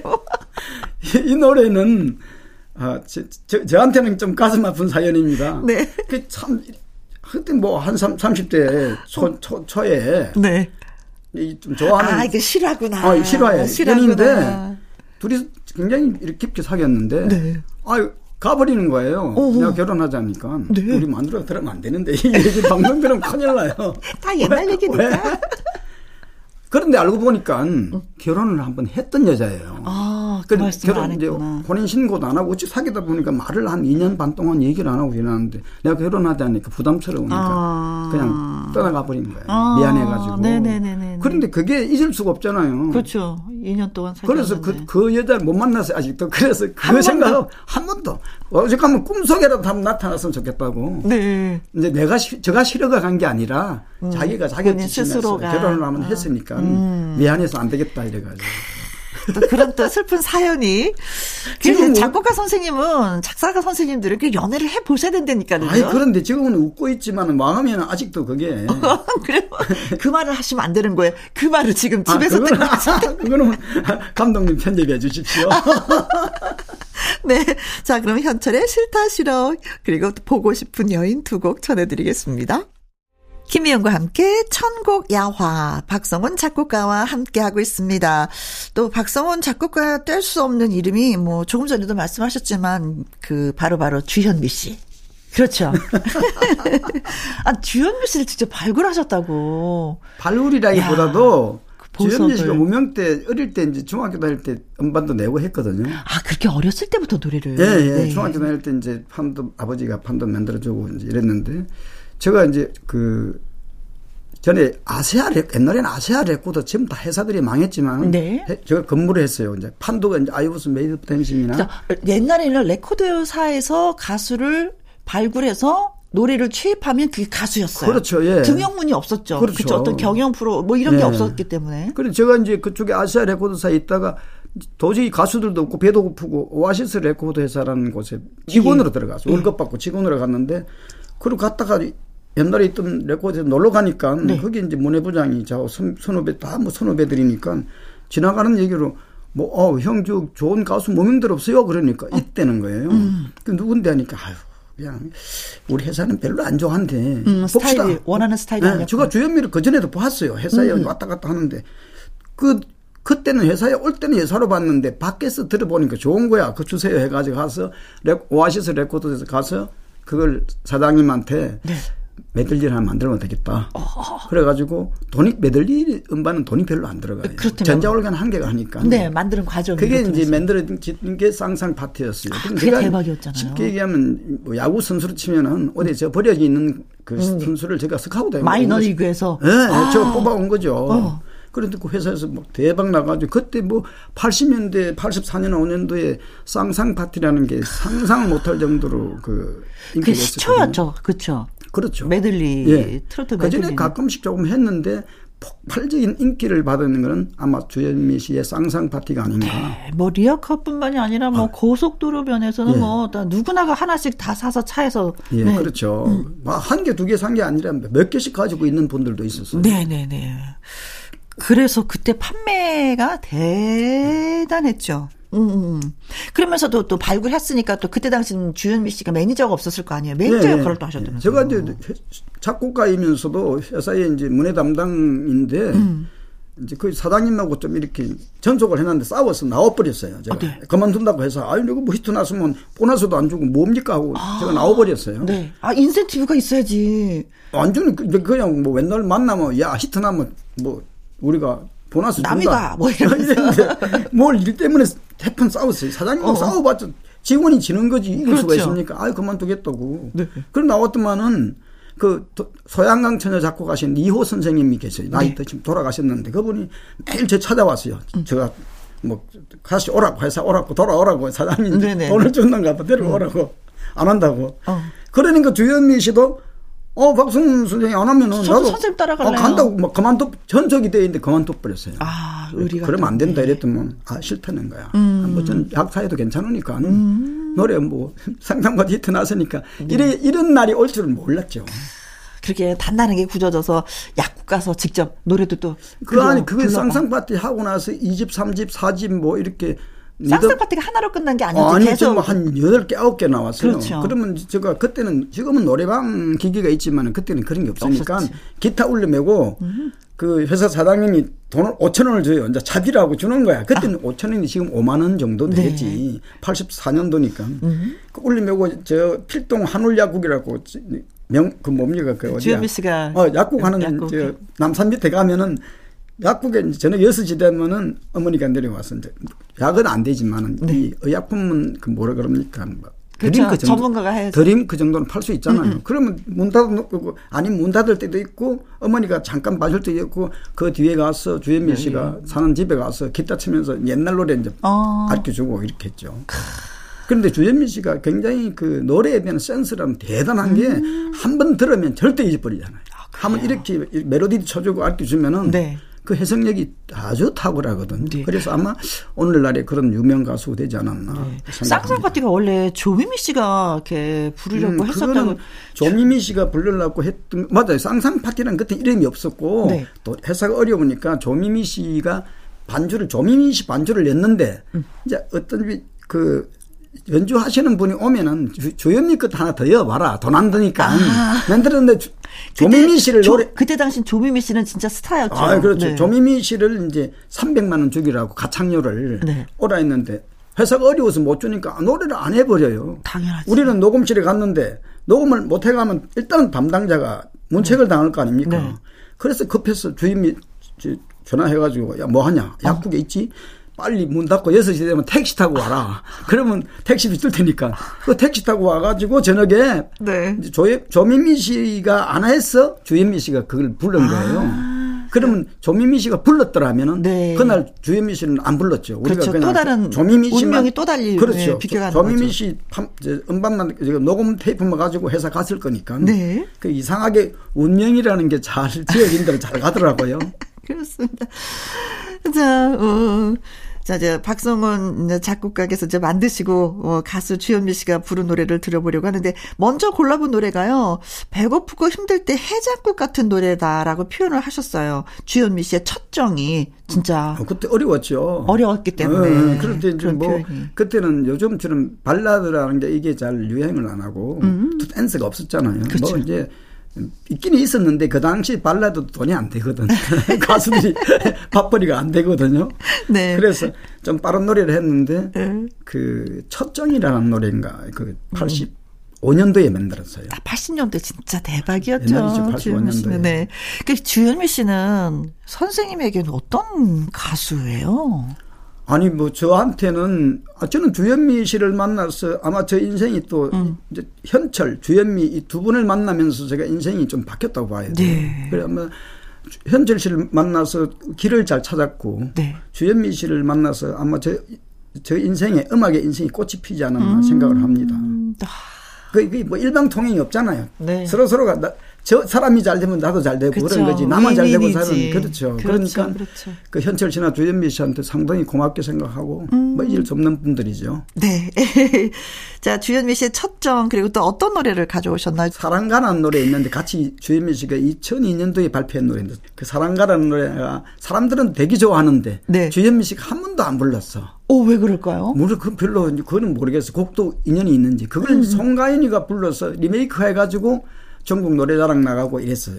이, 이 노래는 아, 저, 저, 저한테는 좀 가슴 아픈 사연입니다. 네. 그 참, 그때 뭐한 30대 초, 초, 초에 네. 이좀 좋아하는. 아, 이게 실화구나. 아, 실화예요. 실화구나. 연인인데 둘이 굉장히 이렇게 깊게 사귀었는데. 네. 아유, 가버리는 거예요. 어허. 내가 결혼하자니까. 네. 우리 마누라가 들으면 안 되는데. 이 얘기 방송 들으면 큰일 나요. 다 옛날 왜? 얘기니까. 왜? 그런데 알고 보니까 결혼을 한번 했던 여자예요. 아, 그 말씀을 안 이제. 혼인 신고도 안 하고 어찌 사귀다 보니까 말을 한 2년 반 동안 얘기를 안 하고 지났는데 내가 결혼하자니까 부담스러우니까 아. 그냥 떠나가 버린 거예요. 아, 미안해가지고. 네네네네네. 그런데 그게 잊을 수가 없잖아요. 그렇죠. 2년 동안 살았는데. 그래서 그, 그 여자를 못 만나서 아직도 그래서 한그 생각하고 한 번도 어저께하면 꿈속에라도 한번 나타났으면 좋겠다고. 네. 이제 내가 시- 저가 싫어가 간 게 아니라 자기가 자기 스스로가. 결혼을 한번 아. 했으니까 음. 미안해서 안 되겠다 이래가지고. 또 그런 또 슬픈 사연이. 지금 작곡가 선생님은 작사가 선생님들은 그 연애를 해 보셔야 된다니까요. 아니 그런데 지금은 웃고 있지만 마음에는 아직도 그게 그래요? 그 말을 하시면 안 되는 거예요. 그 말을 지금 아, 집에서 그거는, 듣고 계신데. 그거는 감독님 편집해 주십시오. 네. 자, 그럼 현철의 싫다 싫어 그리고 또 보고 싶은 여인 두 곡 전해드리겠습니다. 김희영과 함께 천곡 야화 박성훈 작곡가와 함께 하고 있습니다. 또 박성훈 작곡가 뗄 수 없는 이름이 뭐 조금 전에도 말씀하셨지만 그 바로바로 주현미 씨. 그렇죠. 아 주현미 씨를 직접 발굴하셨다고. 발굴이라기보다도 그 주현미 씨가. 무명 때 어릴 때 이제 중학교 다닐 때 음반도 내고 했거든요. 아 그렇게 어렸을 때부터 노래를. 예, 예. 네. 중학교 다닐 때 이제 판도 아버지가 판도 만들어주고 이제 이랬는데 제가 이제 그 전에 아세아 레 옛날에는 아세아 레코드 전부 다 회사들이 망했지만 네. 해- 제가 근무를 했어요. 이제 판도가 이제 I was made 자, 옛날에는 레코드사에서 가수를 발굴해서 노래를 취입하면 그게 가수였어요. 그렇죠, 예. 등용문이 없었죠. 그렇죠. 그렇죠. 어떤 경연 프로 뭐 이런 게 예. 없었기 때문에. 그래 제가 이제 그쪽에 아시아 레코드사에 있다가 도저히 가수들도 없고 배도 고프고 오아시스 레코드 회사라는 곳에 직원으로 들어갔어요. 월급 받고 직원으로 갔는데 그리고 갔다가 옛날에 있던 레코드에 놀러 가니까 네. 거기 이제 문예부장이 저 선- 선후배 다 뭐 선후배들이니까 지나가는 얘기로 뭐, 어, 형, 저, 좋은 가수 무명들 없어요? 그러니까, 있다는 거예요. 그 누군데 하니까, 아유, 그냥, 우리 회사는 별로 안 좋아한대. 음, 스타일이, 원하는 스타일이 아니었구나. 제가 주현미를 그전에도 봤어요. 회사에 왔다 갔다 하는데. 그, 그때는 회사에 올 때는 예사로 봤는데, 밖에서 들어보니까 좋은 거야. 그 주세요 해가지고 가서, 레, 오아시스 레코드에서 가서, 그걸 사장님한테, 네. 메들리를 하나 만들면 되겠다. 그래가지고 돈이 메들리 음반은 돈이 별로 안 들어가요. 그렇다면- 전자오르간 한 개가 하니까. 네, 만드는 과정이. 그게. 이제 만들어진 게 쌍쌍 파티였어요. 그럼 그게 대박이었잖아요. 쉽게 얘기하면 뭐 야구 선수로 치면은 어디 저 버려져 있는 그 선수를 제가 스카우트 음. 마이너리그에서? 네, 아. 저 뽑아온 거죠. 어. 그런데 그 회사에서 막 대박 나가지고 그때 뭐 80년대, 84년, 5년도에 쌍쌍 파티라는 게 상상을 못할 정도로 그그 인기가 시초였죠. 그렇죠. 그렇죠. 메들리, 예. 트로트 그 전에 메들리. 가끔씩 조금 했는데 폭발적인 인기를 받은 거는 아마 주현미 씨의 쌍쌍 파티가 아닌가. 뭐 리어카뿐만이 아니라 뭐 고속도로 면에서는 예. 뭐 다 누구나가 하나씩 다 사서 차에서 예, 네. 그렇죠. 한 개, 두 개 산 게 아니라 몇 개씩 가지고 있는 분들도 있었어요. 네 네 네. 그래서 그때 판매가 대단했죠. 음, 음. 그러면서도 또 발굴했으니까 또 그때 당시는 주현미 씨가 매니저가 없었을 거 아니에요. 매니저 예, 예. 역할을 또 하셨다면서요. 제가 이제 작곡가이면서도 회사에 이제 문예 담당인데 음. 이제 그 사장님하고 좀 이렇게 전속을 해놨는데 싸워서 나와버렸어요. 제가 아, 네. 그만둔다고 해서 아유 내가 뭐 히트 났으면 보너스도 안 주고 뭡니까 하고 제가 나와버렸어요. 네. 아, 인센티브가 있어야지. 완전히 그- 그냥 뭐 맨날 만나면 야 히트 나면 뭐 우리가 보너스. 남이가 뭐 이러면서. 뭘일 때문에 태풍 싸웠어요. 사장님하고 어. 싸워봤자 직원이 지는 거지 이길 수가 그렇죠. 있습니까? 아이 그만두겠다고. 네. 그럼 나왔더만은 그 도- 소양강 처녀 작곡 하신 이호 선생님이 계세요. 나이 네. 때 지금 돌아가셨는데 그분이 매일 저 찾아왔어요. 음. 제가 뭐 다시 오라고 회사 오라고 돌아오라고 사장님 네네. 돈을 줬는가 봐 데려오라고 안 한다고. 어. 그러니까 주현미 씨도 어 박승훈 선생이 안 하면은 나도 선생님 따라갈래요. 어, 간다고 막 그만둬 전적이 돼 있는데 그만둬 버렸어요. 아, 의리가. 그러면 안 또. 된다 네. 이랬더만 아 싫다는 거야. 음. 뭐전 약사에도 괜찮으니까 노래 뭐 상상과 히트 나서니까 이래 이런 날이 올 줄은 몰랐죠. 그렇게 단단하게 굳어져서 약국 가서 직접 노래도 또. 그 안에 불러- 그게 파티 하고 나서 2집, 3집, 4집 뭐 이렇게 쌍쌍 파티가 하나로 끝난 게 아니었죠. 아니, 계속. 한 8개, 9개 나왔어요. 그렇죠. 그러면 제가 그때는, 지금은 노래방 기기가 있지만 그때는 그런 게 없으니까 없었지. 기타 울려 매고 그 회사 사장님이 돈을 5천 원을 줘요. 이제 차비라고 주는 거야. 그때는 5천 원이 지금 5만 원 정도 아. 네. 되지. 84년도니까. 그 울려 매고 저 필동 한울약국이라고 명, 그 뭡니까? 그 어디야? 주현미 씨가 어, 약국 하는 약국. 저 남산 밑에 가면은 약국에 저녁 6시 되면은 어머니가 내려와서 이제 약은 안 되지만은 이 의약품은 그 뭐라 그럽니까? 뭐 네. 그렇죠. 드링크 정도, 전문가가 해야죠. 음, 드링크 정도는 팔 수 있잖아요. 그러면 문 닫아놓고 아니 문 닫을 때도 있고 어머니가 잠깐 봐줄 때도 있고 그 뒤에 가서 주현미 씨가 사는 집에 가서 기타 치면서 옛날 노래 이제 어. 알켜주고 이렇게 했죠. 그런데 주현미 씨가 굉장히 그 노래에 대한 센스라는 대단한 게 음. 한번 들으면 절대 잊어버리잖아요. 한번 이렇게 멜로디 쳐주고 아껴주면은 네. 그 해석력이 아주 탁월하거든. 네. 그래서 아마 오늘날에 그런 유명 가수 되지 않았나. 생각합니다. 쌍쌍 파티가 원래 조미미 씨가 이렇게 부르려고 음, 했었다고. 조미미 씨가 부르려고 했던 맞아요. 쌍쌍 파티는 그때 이름이 없었고 네. 또 회사가 어려우니까 조미미 씨가 반주를 조미미 씨 반주를 냈는데 음. 이제 어떤 그 연주하시는 분이 오면은 주, 주연미 것 하나 더 이어봐라. 돈 안 드니까. 만들었는데 주- 조미미 씨를 아. 조- 노래 그때 당시 조미미 씨는 진짜 스타였죠. 아, 그렇죠. 네. 조미미 씨를 이제 300만 원 주기라고 가창료를 네. 오라 했는데 회사가 어려워서 못 주니까 노래를 안 해버려요. 당연하지. 우리는 녹음실에 갔는데 녹음을 못 해가면 일단 담당자가 문책을 당할 거 아닙니까? 네. 그래서 급해서 주임이 저- 전화해가지고 야 뭐 하냐 약국에 있지 빨리 문 닫고 6시 되면 택시 타고 와라. 그러면 택시비 쓸 테니까. 그 택시 타고 와가지고 저녁에 네. 조, 조민미 씨가 안 했어 주현미 씨가 그걸 부른 거예요. 그러면 조민미 씨가 불렀더라면은 아. 네. 그날 주현미 씨는 안 불렀죠. 우리가 그렇죠. 그냥 또 다른 조민미 씨만 운명이 또 달리, 그렇죠. 네, 조민미 거죠. 씨 음반만 녹음 테이프만 가지고 회사 갔을 거니까. 네. 그 이상하게 운명이라는 게잘 대로 잘 가더라고요. 그렇습니다. 자, 어, 자, 이제 박성훈 작곡가께서 이제 만드시고 어, 가수 주현미 씨가 부른 노래를 들어보려고 하는데 먼저 골라본 노래가요. 배고프고 힘들 때 해장국 같은 노래다라고 표현을 하셨어요. 주현미 씨의 첫 정이 진짜 어, 그때 어려웠죠. 어려웠기 때문에. 네, 그럴 때 이제 뭐 표현이. 그때는 요즘처럼 발라드라는 게 이게 잘 유행을 안 하고 음. 또 댄스가 없었잖아요. 그렇죠. 뭐 이제 있기는 있었는데 그 당시 발라드 돈이 안 되거든. 가수들이 밥벌이가 안 되거든요. 네. 그래서 좀 빠른 노래를 했는데 네. 그 첫정이라는 노래인가 그 85년도에 만들었어요. 아, 80년대 진짜 대박이었죠. 옛날이죠, 85 주현미 씨는. 네. 그 주현미 씨는 선생님에게는 어떤 가수예요? 아니 뭐 저한테는 아, 저는 주현미 씨를 만나서 아마 저 인생이 또 음. 이제 현철 주현미 이 두 분을 만나면서 제가 인생이 좀 바뀌었다고 봐야 돼요. 네. 그래 아마 현철 씨를 만나서 길을 잘 찾았고 네. 주현미 씨를 만나서 아마 저, 저 인생에 음악의 인생이 꽃이 피지 않았나 생각을 합니다. 음, 아, 그, 그뭐 일방통행이 없잖아요. 네. 서로 서로가 나, 저 사람이 잘 되면 나도 잘 되고 그쵸. 그런 거지. 나만 잘 되고. 사는 그렇죠. 그렇죠, 그러니까 그렇죠. 그 현철 씨나 주현미 씨한테 상당히 고맙게 생각하고 뭐 잊을 수 없는 분들이죠. 네. 자, 주현미 씨의 첫정, 그리고 또 어떤 노래를 가져오셨나요? 사랑가라는 노래 있는데 같이 주현미 씨가 2002년도에 발표한 노래인데 그 사랑가라는 노래가 사람들은 되게 좋아하는데 네. 주현미 씨가 한 번도 안 불렀어. 오, 왜 그럴까요? 모르 그 별로 그거는 모르겠어. 곡도 인연이 있는지 그걸 송가인이가 불러서 리메이크 해가지고 전국 노래자랑 나가고 이랬어요.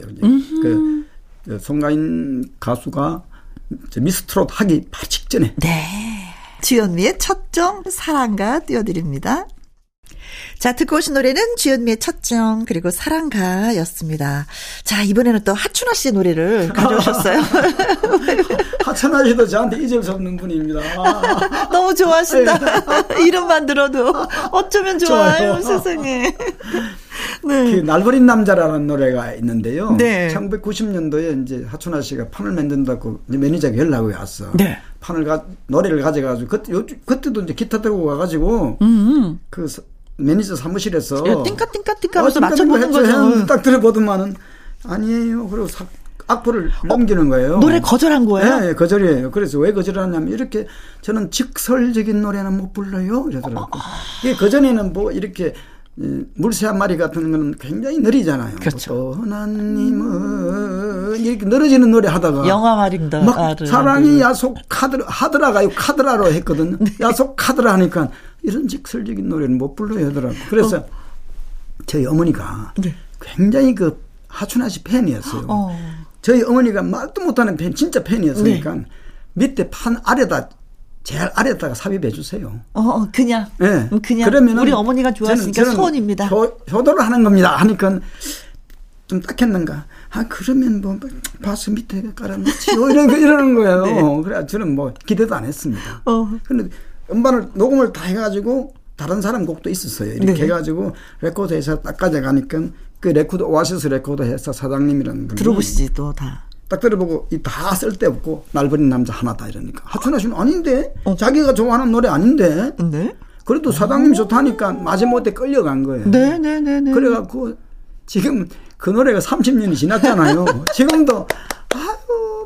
그, 그 송가인 가수가 저 미스트롯 하기 바로 직전에 네. 주현미의 첫정, 사랑가 띄워드립니다. 자, 듣고 오신 노래는 주현미의 첫정, 그리고 사랑가 였습니다. 자, 이번에는 또 하춘아 씨의 노래를 가져오셨어요. 하천아 씨도 저한테 잊을 수 없는 분입니다. 아, 너무 좋아하신다. 이름만 들어도 어쩌면 좋아요. 세상에. 그 네. 날버린 남자라는 노래가 있는데요. 네. 1990년도에 이제 하춘화 씨가 판을 만든다고 매니저가 연락이 왔어. 네. 판을 가 노래를 가져가지고 그때 요, 그때도 이제 기타 들고 와가지고 음. 그 서- 매니저 사무실에서 야, 띵까 띵까 띵까 하면서 어, 맞춰보는 띵까띵까 했죠. 거죠. 딱 들어보더만은 아니에요. 그리고 사- 악보를 넘기는 거예요. 노래 거절한 거예요? 네, 거절이에요. 그래서 왜 거절하냐면 이렇게 저는 직설적인 노래는 못 불러요. 이러더라고요. 이게 그전에는 뭐 이렇게 이 물새 한 마리 같은 거는 굉장히 느리잖아요. 그렇죠. 하나님은 이렇게 늘어지는 노래 하다가 영화 말입니다. 막. 사랑이 야속 카드라 하드라가요 카드라로 했거든요. 네. 야속 카드라 하니까 이런 직설적인 노래는 못 불러요 하더라고. 그래서 저희 어머니가 네. 굉장히 그 하춘아 씨 팬이었어요. 어. 저희 어머니가 말도 못하는 팬, 진짜 팬이었으니까 네. 밑에 판 아래다 제일 아래다가 삽입해 주세요. 어, 어, 그냥. 예. 음, 그냥. 그러면은 우리 어머니가 좋아하시니까 저는- 저는 소원입니다. 효, 효도를 하는 겁니다. 하니까 좀 딱했는가. 아 그러면 뭐 바스 밑에 깔아놓지요. 이런 거 이러는 거예요. 네. 그래 저는 뭐 기대도 안 했습니다. 어. 근데 음반을 녹음을 다 해가지고 다른 사람 곡도 있었어요. 이렇게 네. 해가지고 레코드에서 딱 가져가니까 그 레코드 오아시스 레코드 회사 사장님이라는 분이 들어보시지, 또 다. 딱 들어보고 이 다 쓸데없고 날버린 남자 하나다 이러니까 하춘화 씨는 아닌데 어. 자기가 좋아하는 노래 아닌데 네? 그래도 사장님이 좋다니까 마지못해 끌려간 거예요. 네, 네, 네, 네. 그래갖고 지금 그 노래가 30년이 지났잖아요. 지금도 아유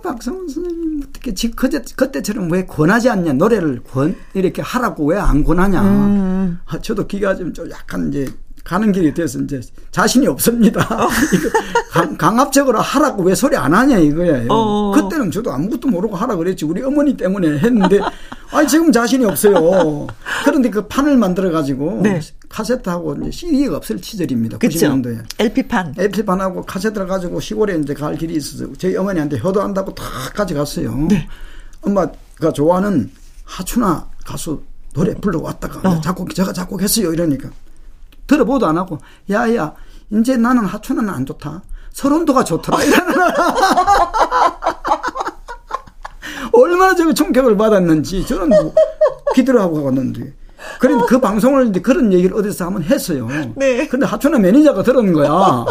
박성훈 선생님 어떻게 지 그때 그때처럼 왜 권하지 않냐 노래를 권 이렇게 하라고 왜 안 권하냐. 음. 아, 저도 기가 좀, 좀 약간 이제 가는 길이 돼서 이제 자신이 없습니다. 이거 강, 강압적으로 하라고 왜 소리 안 하냐 이거예요. 어. 그때는 저도 아무것도 모르고 하라 그랬지. 우리 어머니 때문에 했는데 아니 지금 자신이 없어요. 그런데 그 판을 만들어 가지고 네. 카세트하고 이제 CD가 없을 시절입니다. 그쵸? 90년도에. LP판. LP판하고 카세트를 가지고 시골에 이제 갈 길이 있어서 저희 어머니한테 효도한다고 다 가져갔어요. 네. 엄마가 좋아하는 하춘아 가수 노래 불러왔다가 어. 작곡 제가 작곡했어요 이러니까 들어보도 안 하고 야야 이제 나는 하춘화는 안 좋다 설운도가 좋더라 이러는 얼마나 저기 충격을 받았는지 저는 뭐 기대를 하고 갔는데 그런데 그 방송을 이제 그런 얘기를 어디서 한번 했어요. 네. 근데 하춘화 매니저가 들은 거야.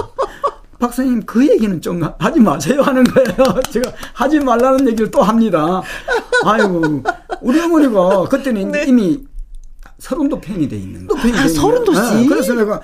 박사님 그 얘기는 좀 하지 마세요 하는 거예요. 제가 하지 말라는 얘기를 또 합니다. 아이고 우리 어머니가 그때는 네. 이미 서른도 팬이 돼 있는. 팬이 아, 돼 있는 서른도. 씨? 네, 그래서 내가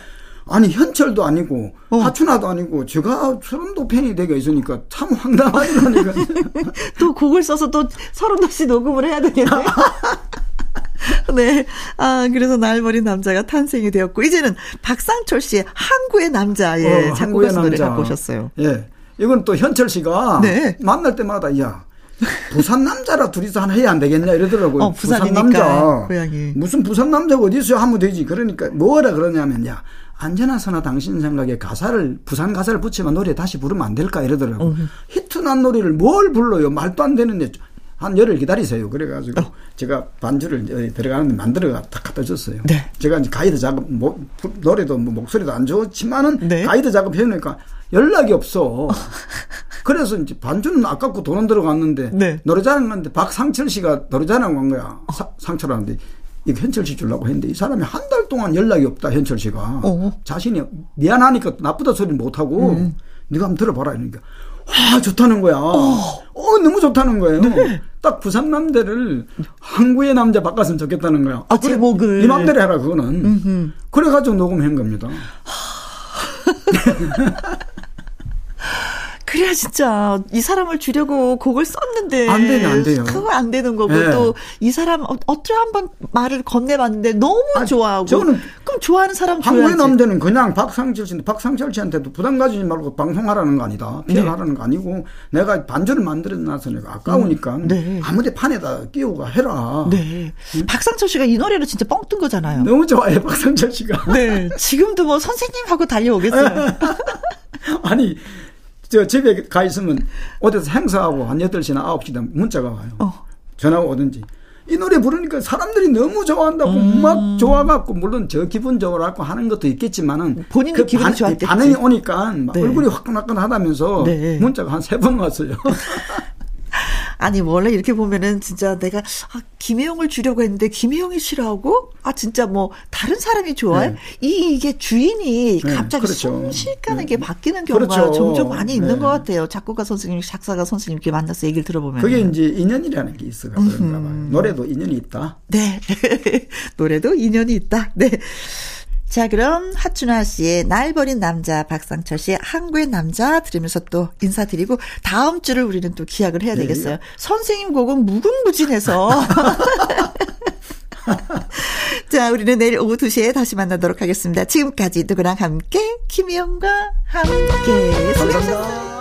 아니 현철도 아니고 어. 하춘아도 아니고 제가 서른도 팬이 되게 있으니까 참 황당하더라니까. 또 곡을 써서 또 서른도 씨 녹음을 해야 되겠네. 네. 아, 그래서 날 버린 남자가 탄생이 되었고, 이제는 박상철 씨의 항구의 남자, 예, 어, 작곡가서 노래 갖고 오셨어요. 예. 이건 또 현철 씨가 네. 만날 때마다, 야, 부산 남자라 둘이서 하나 해야 안 되겠냐 이러더라고요. 어, 부산 남자. 고향이. 무슨 부산 남자가 어디서 하면 되지. 그러니까 뭐라 그러냐면, 야, 앉으나 서나 당신 생각에 가사를 부산 가사를 붙이면 노래 다시 부르면 안 될까 이러더라고. 어. 히트난 노래를 뭘 불러요? 말도 안 되는데 한 열흘 기다리세요. 그래가지고 어. 제가 반주를 들어가는데 만들어가 다 갖다 줬어요. 네. 제가 이제 가이드 작업 뭐, 노래도 뭐 목소리도 안 좋지만은 네. 가이드 작업 해놓으니까 연락이 없어. 그래서 이제 반주는 아깝고 돈은 들어갔는데 네. 노래자랑 갔는데 박상철 씨가 노래자랑 간 거야. 사, 상철하는데 이거 현철 씨 주려고 했는데 이 사람이 한 달 동안 연락이 없다 현철 씨가 어. 자신이 미안하니까 나쁘다 소리 못 하고 음. 네가 한번 들어봐라 이러니까 와 좋다는 거야. 어, 어 너무 좋다는 거예요. 네. 딱 부산 남대를 항구의 남자 바꿨으면 좋겠다는 거야. 아, 제목을 네 맘대로 해라 그거는. 음흠. 그래가지고 녹음한 겁니다. 그래야 진짜 이 사람을 주려고 곡을 썼는데 안 되는 안 돼요. 그거 안 되는 거고 네. 또이 사람 어, 어떻게 한번 말을 건네봤는데 너무 아니, 좋아하고 저는 그럼 좋아하는 사람 줘야지. 한국의 남자는 그냥 박상철 씨인데 박상철 씨한테도 부담 가지지 말고 방송하라는 거 아니다. 피해하라는 네. 거 아니고 내가 반주를 만들어 놔서 내가 아까우니까 음. 네. 아무데 판에다 끼우고 해라. 네. 응? 박상철 씨가 이 노래로 진짜 뻥 뜬 거잖아요. 너무 좋아해 박상철 씨가. 네. 지금도 뭐 선생님하고 달려오겠어요. 아니 저 집에 가 있으면 어디서 행사하고 한 8시나 9시 되 문자가 와요. 어. 전화가 오든지. 이 노래 부르니까 사람들이 너무 좋아한다고 음. 막 좋아갖고 물론 저 기분 좋으라고 하는 것도 있겠지만은 본인도 그 기분이 좋았겠지. 반응이 오니까 네. 얼굴이 화끈화끈하다면서 네. 문자가 한 세 번 왔어요. 아니 원래 이렇게 보면은 진짜 내가 아, 김혜영을 주려고 했는데 김혜영이 싫어하고 아 진짜 뭐 다른 사람이 좋아해 네. 이 이게 주인이 네, 갑자기 그렇죠. 순식간에 네. 바뀌는 경우가 그렇죠. 종종 많이 있는 네. 것 같아요. 작곡가 선생님, 작사가 선생님 이렇게 만나서 얘기를 들어보면 그게 이제 인연이라는 게 있어가 그런가 봐요. 노래도 인연이 있다. 네, 노래도 인연이 있다. 네. 자, 그럼 하춘아 씨의 날 버린 남자, 박상철 씨의 한국의 남자 들으면서 또 인사드리고 다음 주를 우리는 또 기약을 해야 네, 되겠어요. 네. 선생님 곡은 무궁무진해서. 자, 우리는 내일 오후 2시에 다시 만나도록 하겠습니다. 지금까지 누구랑 함께, 김희영과 함께. 수고하셨습니다.